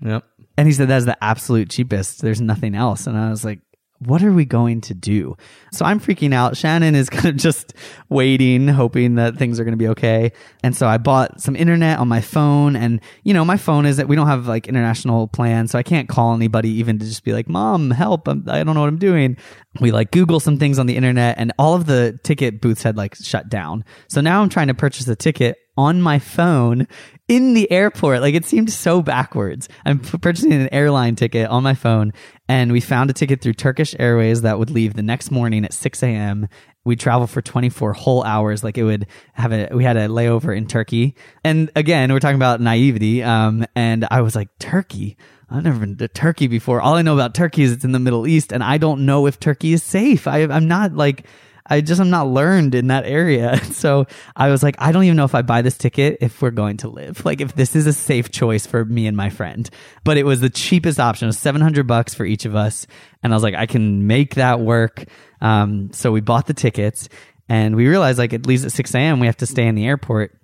Speaker 1: Yep.
Speaker 3: And he said that's the absolute cheapest. There's nothing else. And I was like, what are we going to do? So I'm freaking out. Shannon is kind of just waiting, hoping that things are going to be okay. And so I bought some internet on my phone. And, you know, my phone is that we don't have like international plans. So I can't call anybody even to just be like, mom, help. I'm, I don't know what I'm doing. We like Google some things on the internet and all of the ticket booths had like shut down. So now I'm trying to purchase a ticket on my phone in the airport. Like it seemed so backwards. I'm purchasing an airline ticket on my phone, and we found a ticket through Turkish Airways that would leave the next morning at 6 a.m. We travel for 24 whole hours. Like it would have a, we had a layover in Turkey. And again, we're talking about naivety. Um, and I was like, Turkey? I've never been to Turkey before. All I know about Turkey is it's in the Middle East, and I don't know if Turkey is safe. I, I'm not like, I just am not learned in that area. So I was like, I don't even know if I buy this ticket if we're going to live. Like if this is a safe choice for me and my friend. But it was the cheapest option. It was 700 bucks for each of us. And I was like, I can make that work. Um, so we bought the tickets and we realized like it leaves at 6 a.m. We have to stay in the airport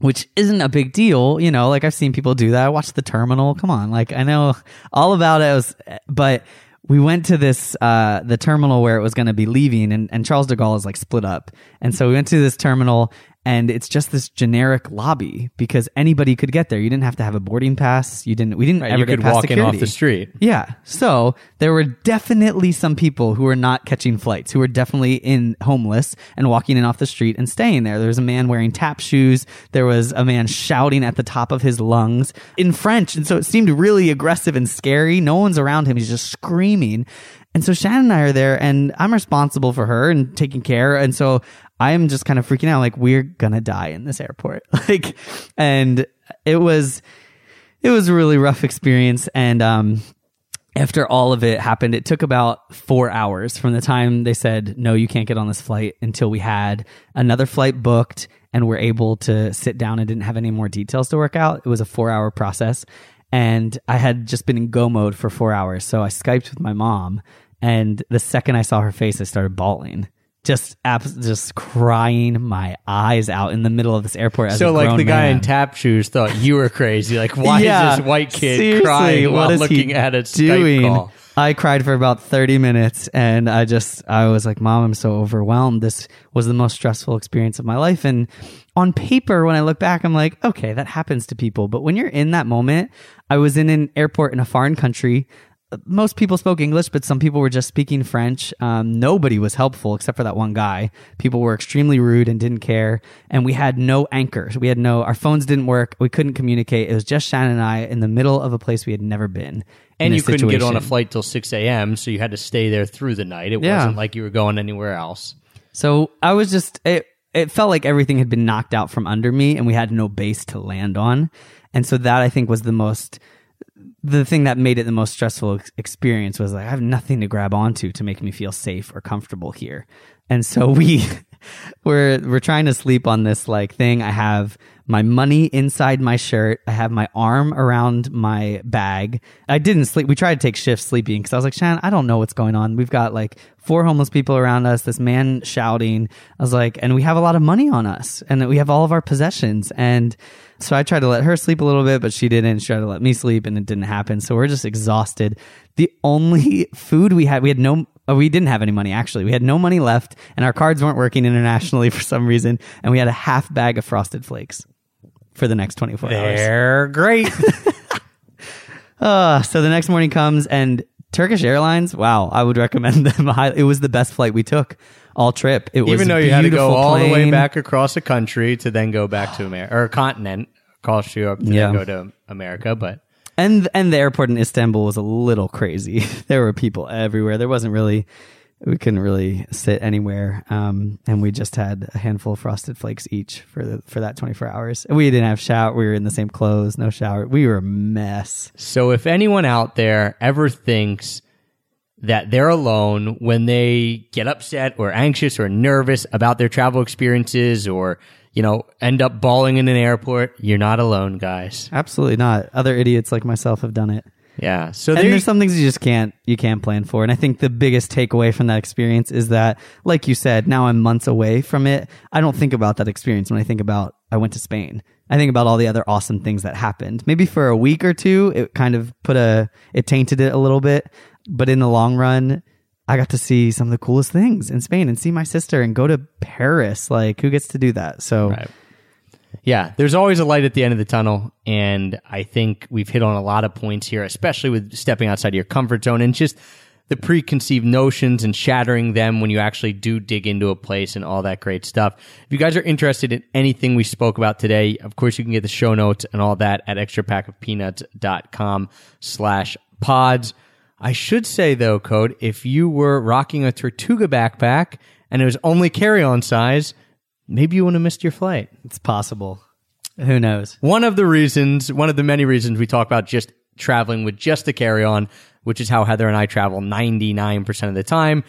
Speaker 3: which isn't a big deal, you know, like I've seen people do that. I watched the terminal. Come on. Like I know all about it. was, but we went to this, uh, the terminal where it was going to be leaving and, and Charles de Gaulle is like split up. And so we went to this terminal and it's just this generic lobby because anybody could get there. You didn't have to have a boarding pass. You didn't, we didn't
Speaker 1: Right,
Speaker 3: ever
Speaker 1: you
Speaker 3: get
Speaker 1: could walk in off the street.
Speaker 3: Yeah. So there were definitely some people who were not catching flights, who were definitely in homeless and walking in off the street and staying there. There was a man wearing tap shoes. There was a man shouting at the top of his lungs in French. And so it seemed really aggressive and scary. No one's around him. He's just screaming. And so Shannon and I are there and I'm responsible for her and taking care. And so I am just kind of freaking out like we're gonna die in this airport. Like, and it was, it was a really rough experience. And, um, after all of it happened, it took about four hours from the time they said, no, you can't get on this flight until we had another flight booked and were able to sit down and didn't have any more details to work out. It was a four hour process. And I had just been in go mode for four hours. So I Skyped with my mom. And the second I saw her face, I started bawling. Just abs- just crying my eyes out in the middle of this airport. As
Speaker 1: So, like, the guy in tap shoes thought you were crazy. Like, why
Speaker 3: Yeah,
Speaker 1: is this white kid crying
Speaker 3: what
Speaker 1: while
Speaker 3: he
Speaker 1: looking at a Skype call?
Speaker 3: I cried for about 30 minutes and I just, I was like, Mom, I'm so overwhelmed. This was the most stressful experience of my life. And on paper, when I look back, I'm like, okay, that happens to people. But when you're in that moment, I was in an airport in a foreign country. Most people spoke English, but some people were just speaking French. Um, nobody was helpful except for that one guy. People were extremely rude and didn't care. And we had no anchor. We had no, our phones didn't work. We couldn't communicate. It was just Shannon and I in the middle of a place we had never been.
Speaker 1: And you couldn't get on a flight till 6 a.m., so you had to stay there through the night. It
Speaker 3: Yeah.
Speaker 1: wasn't like you were going anywhere else.
Speaker 3: So I was just it it felt like everything had been knocked out from under me and we had no base to land on. And so that I think was the most the thing that made it the most stressful ex- experience was like I have nothing to grab onto to make me feel safe or comfortable here. And so we we're we're trying to sleep on this like thing. I have my money inside my shirt. I have my arm around my bag. I didn't sleep. We tried to take shifts sleeping because I was like, Shannon, I don't know what's going on. We've got like four homeless people around us, this man shouting. I was like, and we have a lot of money on us and we have all of our possessions. And so I tried to let her sleep a little bit, but she didn't. She tried to let me sleep and it didn't happen. So we're just exhausted. The only food we had, we had no, oh, we didn't have any money actually. We had no money left and our cards weren't working internationally for some reason. And we had a half bag of frosted flakes for the next 24 hours.
Speaker 1: They're great.
Speaker 3: Uh, so the next morning comes and Turkish Airlines, wow, I would recommend them. highly. It was the best flight we took. all trip. It was
Speaker 1: Even though you had to go
Speaker 3: beautiful
Speaker 1: all the way back across the country to then go back to America or continent, across Europe to
Speaker 3: Yeah.
Speaker 1: then go to America, but
Speaker 3: and and the airport in Istanbul was a little crazy. there were people everywhere. There wasn't really we couldn't really sit anywhere, um, and we just had a handful of frosted flakes each for the for that twenty four hours. We didn't have shower. We were in the same clothes, no shower. We were a mess.
Speaker 1: So if anyone out there ever thinks that they're alone when they get upset or anxious or nervous about their travel experiences or, you know, end up bawling in an airport, you're not alone, guys.
Speaker 3: Absolutely not. Other idiots like myself have done it.
Speaker 1: Yeah. So
Speaker 3: and
Speaker 1: there
Speaker 3: there's some things you just can't you can't plan for. And i think the biggest takeaway from that experience is that like you said now i'm months away from it. I don't think about that experience when i think about i went to spain. I think about all the other awesome things that happened. Maybe for a week or two it kind of put a it tainted it a little bit. But in the long run i got to see some of the coolest things in spain and see my sister and go to paris. Like who gets to do that? So
Speaker 1: Right. Yeah, there's always a light at the end of the tunnel, and I think we've hit on a lot of points here, especially with stepping outside your comfort zone and just the preconceived notions and shattering them when you actually do dig into a place and all that great stuff. If you guys are interested in anything we spoke about today, of course you can get the show notes and all that at extrapackofpeanuts.com slash pods. I should say though, Code, if you were rocking a Tortuga backpack and it was only carry-on size, maybe you wouldn't have missed your flight.
Speaker 3: it's possible who knows
Speaker 1: One of the reasons, one of the many reasons we talk about just traveling with just a carry on, which is how Heather and I travel 99% of the time.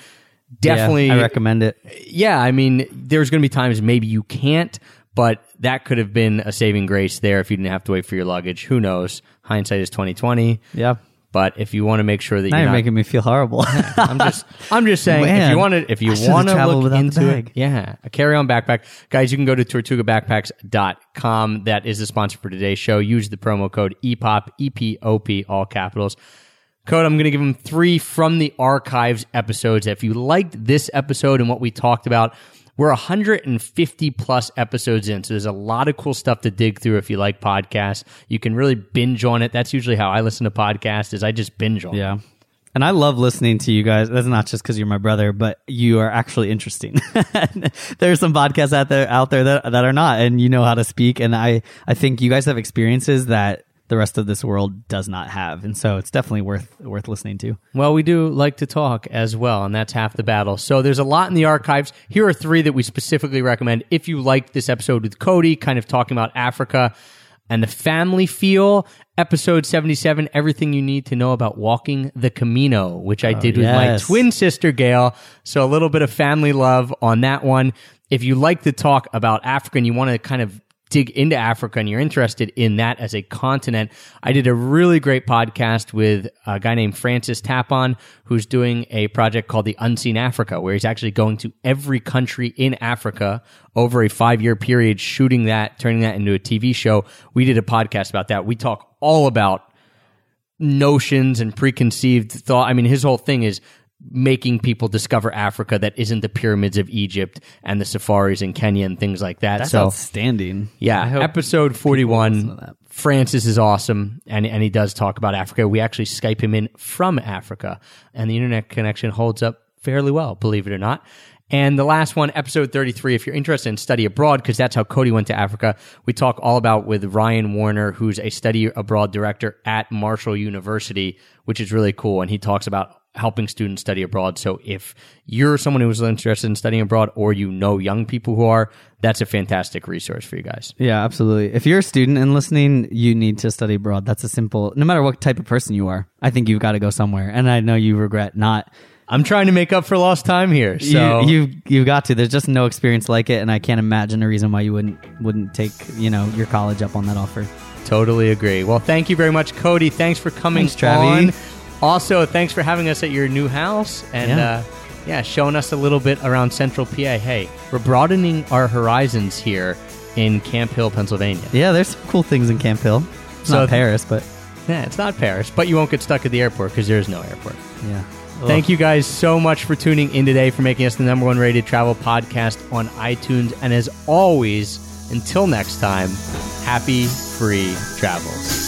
Speaker 1: Definitely.
Speaker 3: yeah, i recommend it
Speaker 1: yeah, I mean, there's going to be times maybe you can't, but that could have been a saving grace there if you didn't have to wait for your luggage. Who knows? Hindsight is 2020.
Speaker 3: yeah
Speaker 1: But if you want to make sure that
Speaker 3: now
Speaker 1: you're
Speaker 3: you're
Speaker 1: not
Speaker 3: making me feel horrible
Speaker 1: I'm just I'm just saying if you want to if you want to look into it, yeah, a carry-on backpack. Guys, you can go to tortugabackpacks.com. That is the sponsor for today's show. Use the promo code EPOP, E P O P all capitals. Code, I'm going to give them 3 from the archives episodes. If you liked this episode and what we talked about, we're 150 plus episodes in, so there's a lot of cool stuff to dig through if you like podcasts. You can really binge on it. That's usually how I listen to podcasts is I just binge on.
Speaker 3: Yeah. And I love listening to you guys. That's not just because you're my brother, but you are actually interesting. There's some podcasts out there out there that, that are not, and you know how to speak. And I, I think you guys have experiences that the rest of this world does not have. And so it's definitely worth worth listening to.
Speaker 1: Well, we do like to talk as well, and that's half the battle. So there's a lot in the archives. Here are three that we specifically recommend. If you liked this episode with Cody, kind of talking about Africa and the family feel, episode 77, everything you need to know about walking the Camino, which I oh, did with my twin sister, Gail. So a little bit of family love on that one. If you like to talk about Africa and you want to kind of dig into Africa and you're interested in that as a continent, I did a really great podcast with a guy named Francis Tapon, who's doing a project called The Unseen Africa, where he's actually going to every country in Africa over a five year period, shooting that, turning that into a TV show. We did a podcast about that. We talk all about notions and preconceived thought. I mean, his whole thing is making people discover Africa that isn't the pyramids of Egypt and the safaris in Kenya and things like that.
Speaker 3: That's
Speaker 1: so
Speaker 3: outstanding.
Speaker 1: yeah, episode 41. Francis is awesome and, and he does talk about Africa. We actually Skype him in from Africa and the internet connection holds up fairly well, believe it or not. And the last one, episode 33, if you're interested in study abroad, because that's how Cody went to Africa, we talk all about with Ryan Warner, who's a study abroad director at Marshall University, which is really cool. And he talks about helping students study abroad. So if you're someone who's interested in studying abroad or you know young people who are, that's a fantastic resource for you guys.
Speaker 3: Yeah, absolutely. If you're a student and listening, you need to study abroad. That's a simple, no matter what type of person you are, I think you've got to go somewhere. And I know you regret not.
Speaker 1: I'm trying to make up for lost time here. So
Speaker 3: you, you've you've got to. There's just no experience like it, and I can't imagine a reason why you wouldn't wouldn't take you know your college up on that offer.
Speaker 1: totally agree. Well, thank you very much, Cody. Thanks for coming
Speaker 3: Thanks, Travi.
Speaker 1: on. Also, thanks for having us at your new house and
Speaker 3: Yeah.
Speaker 1: uh, yeah, showing us a little bit around Central PA. Hey, we're broadening our horizons here in Camp Hill, Pennsylvania.
Speaker 3: Yeah, there's some cool things in Camp Hill. It's
Speaker 1: So-
Speaker 3: not Paris, but
Speaker 1: Yeah, it's not Paris, but you won't get stuck at the airport because there is no airport.
Speaker 3: yeah.
Speaker 1: Thank you guys so much for tuning in today, for making us the number one rated travel podcast on iTunes. And as always, until next time, happy free travels.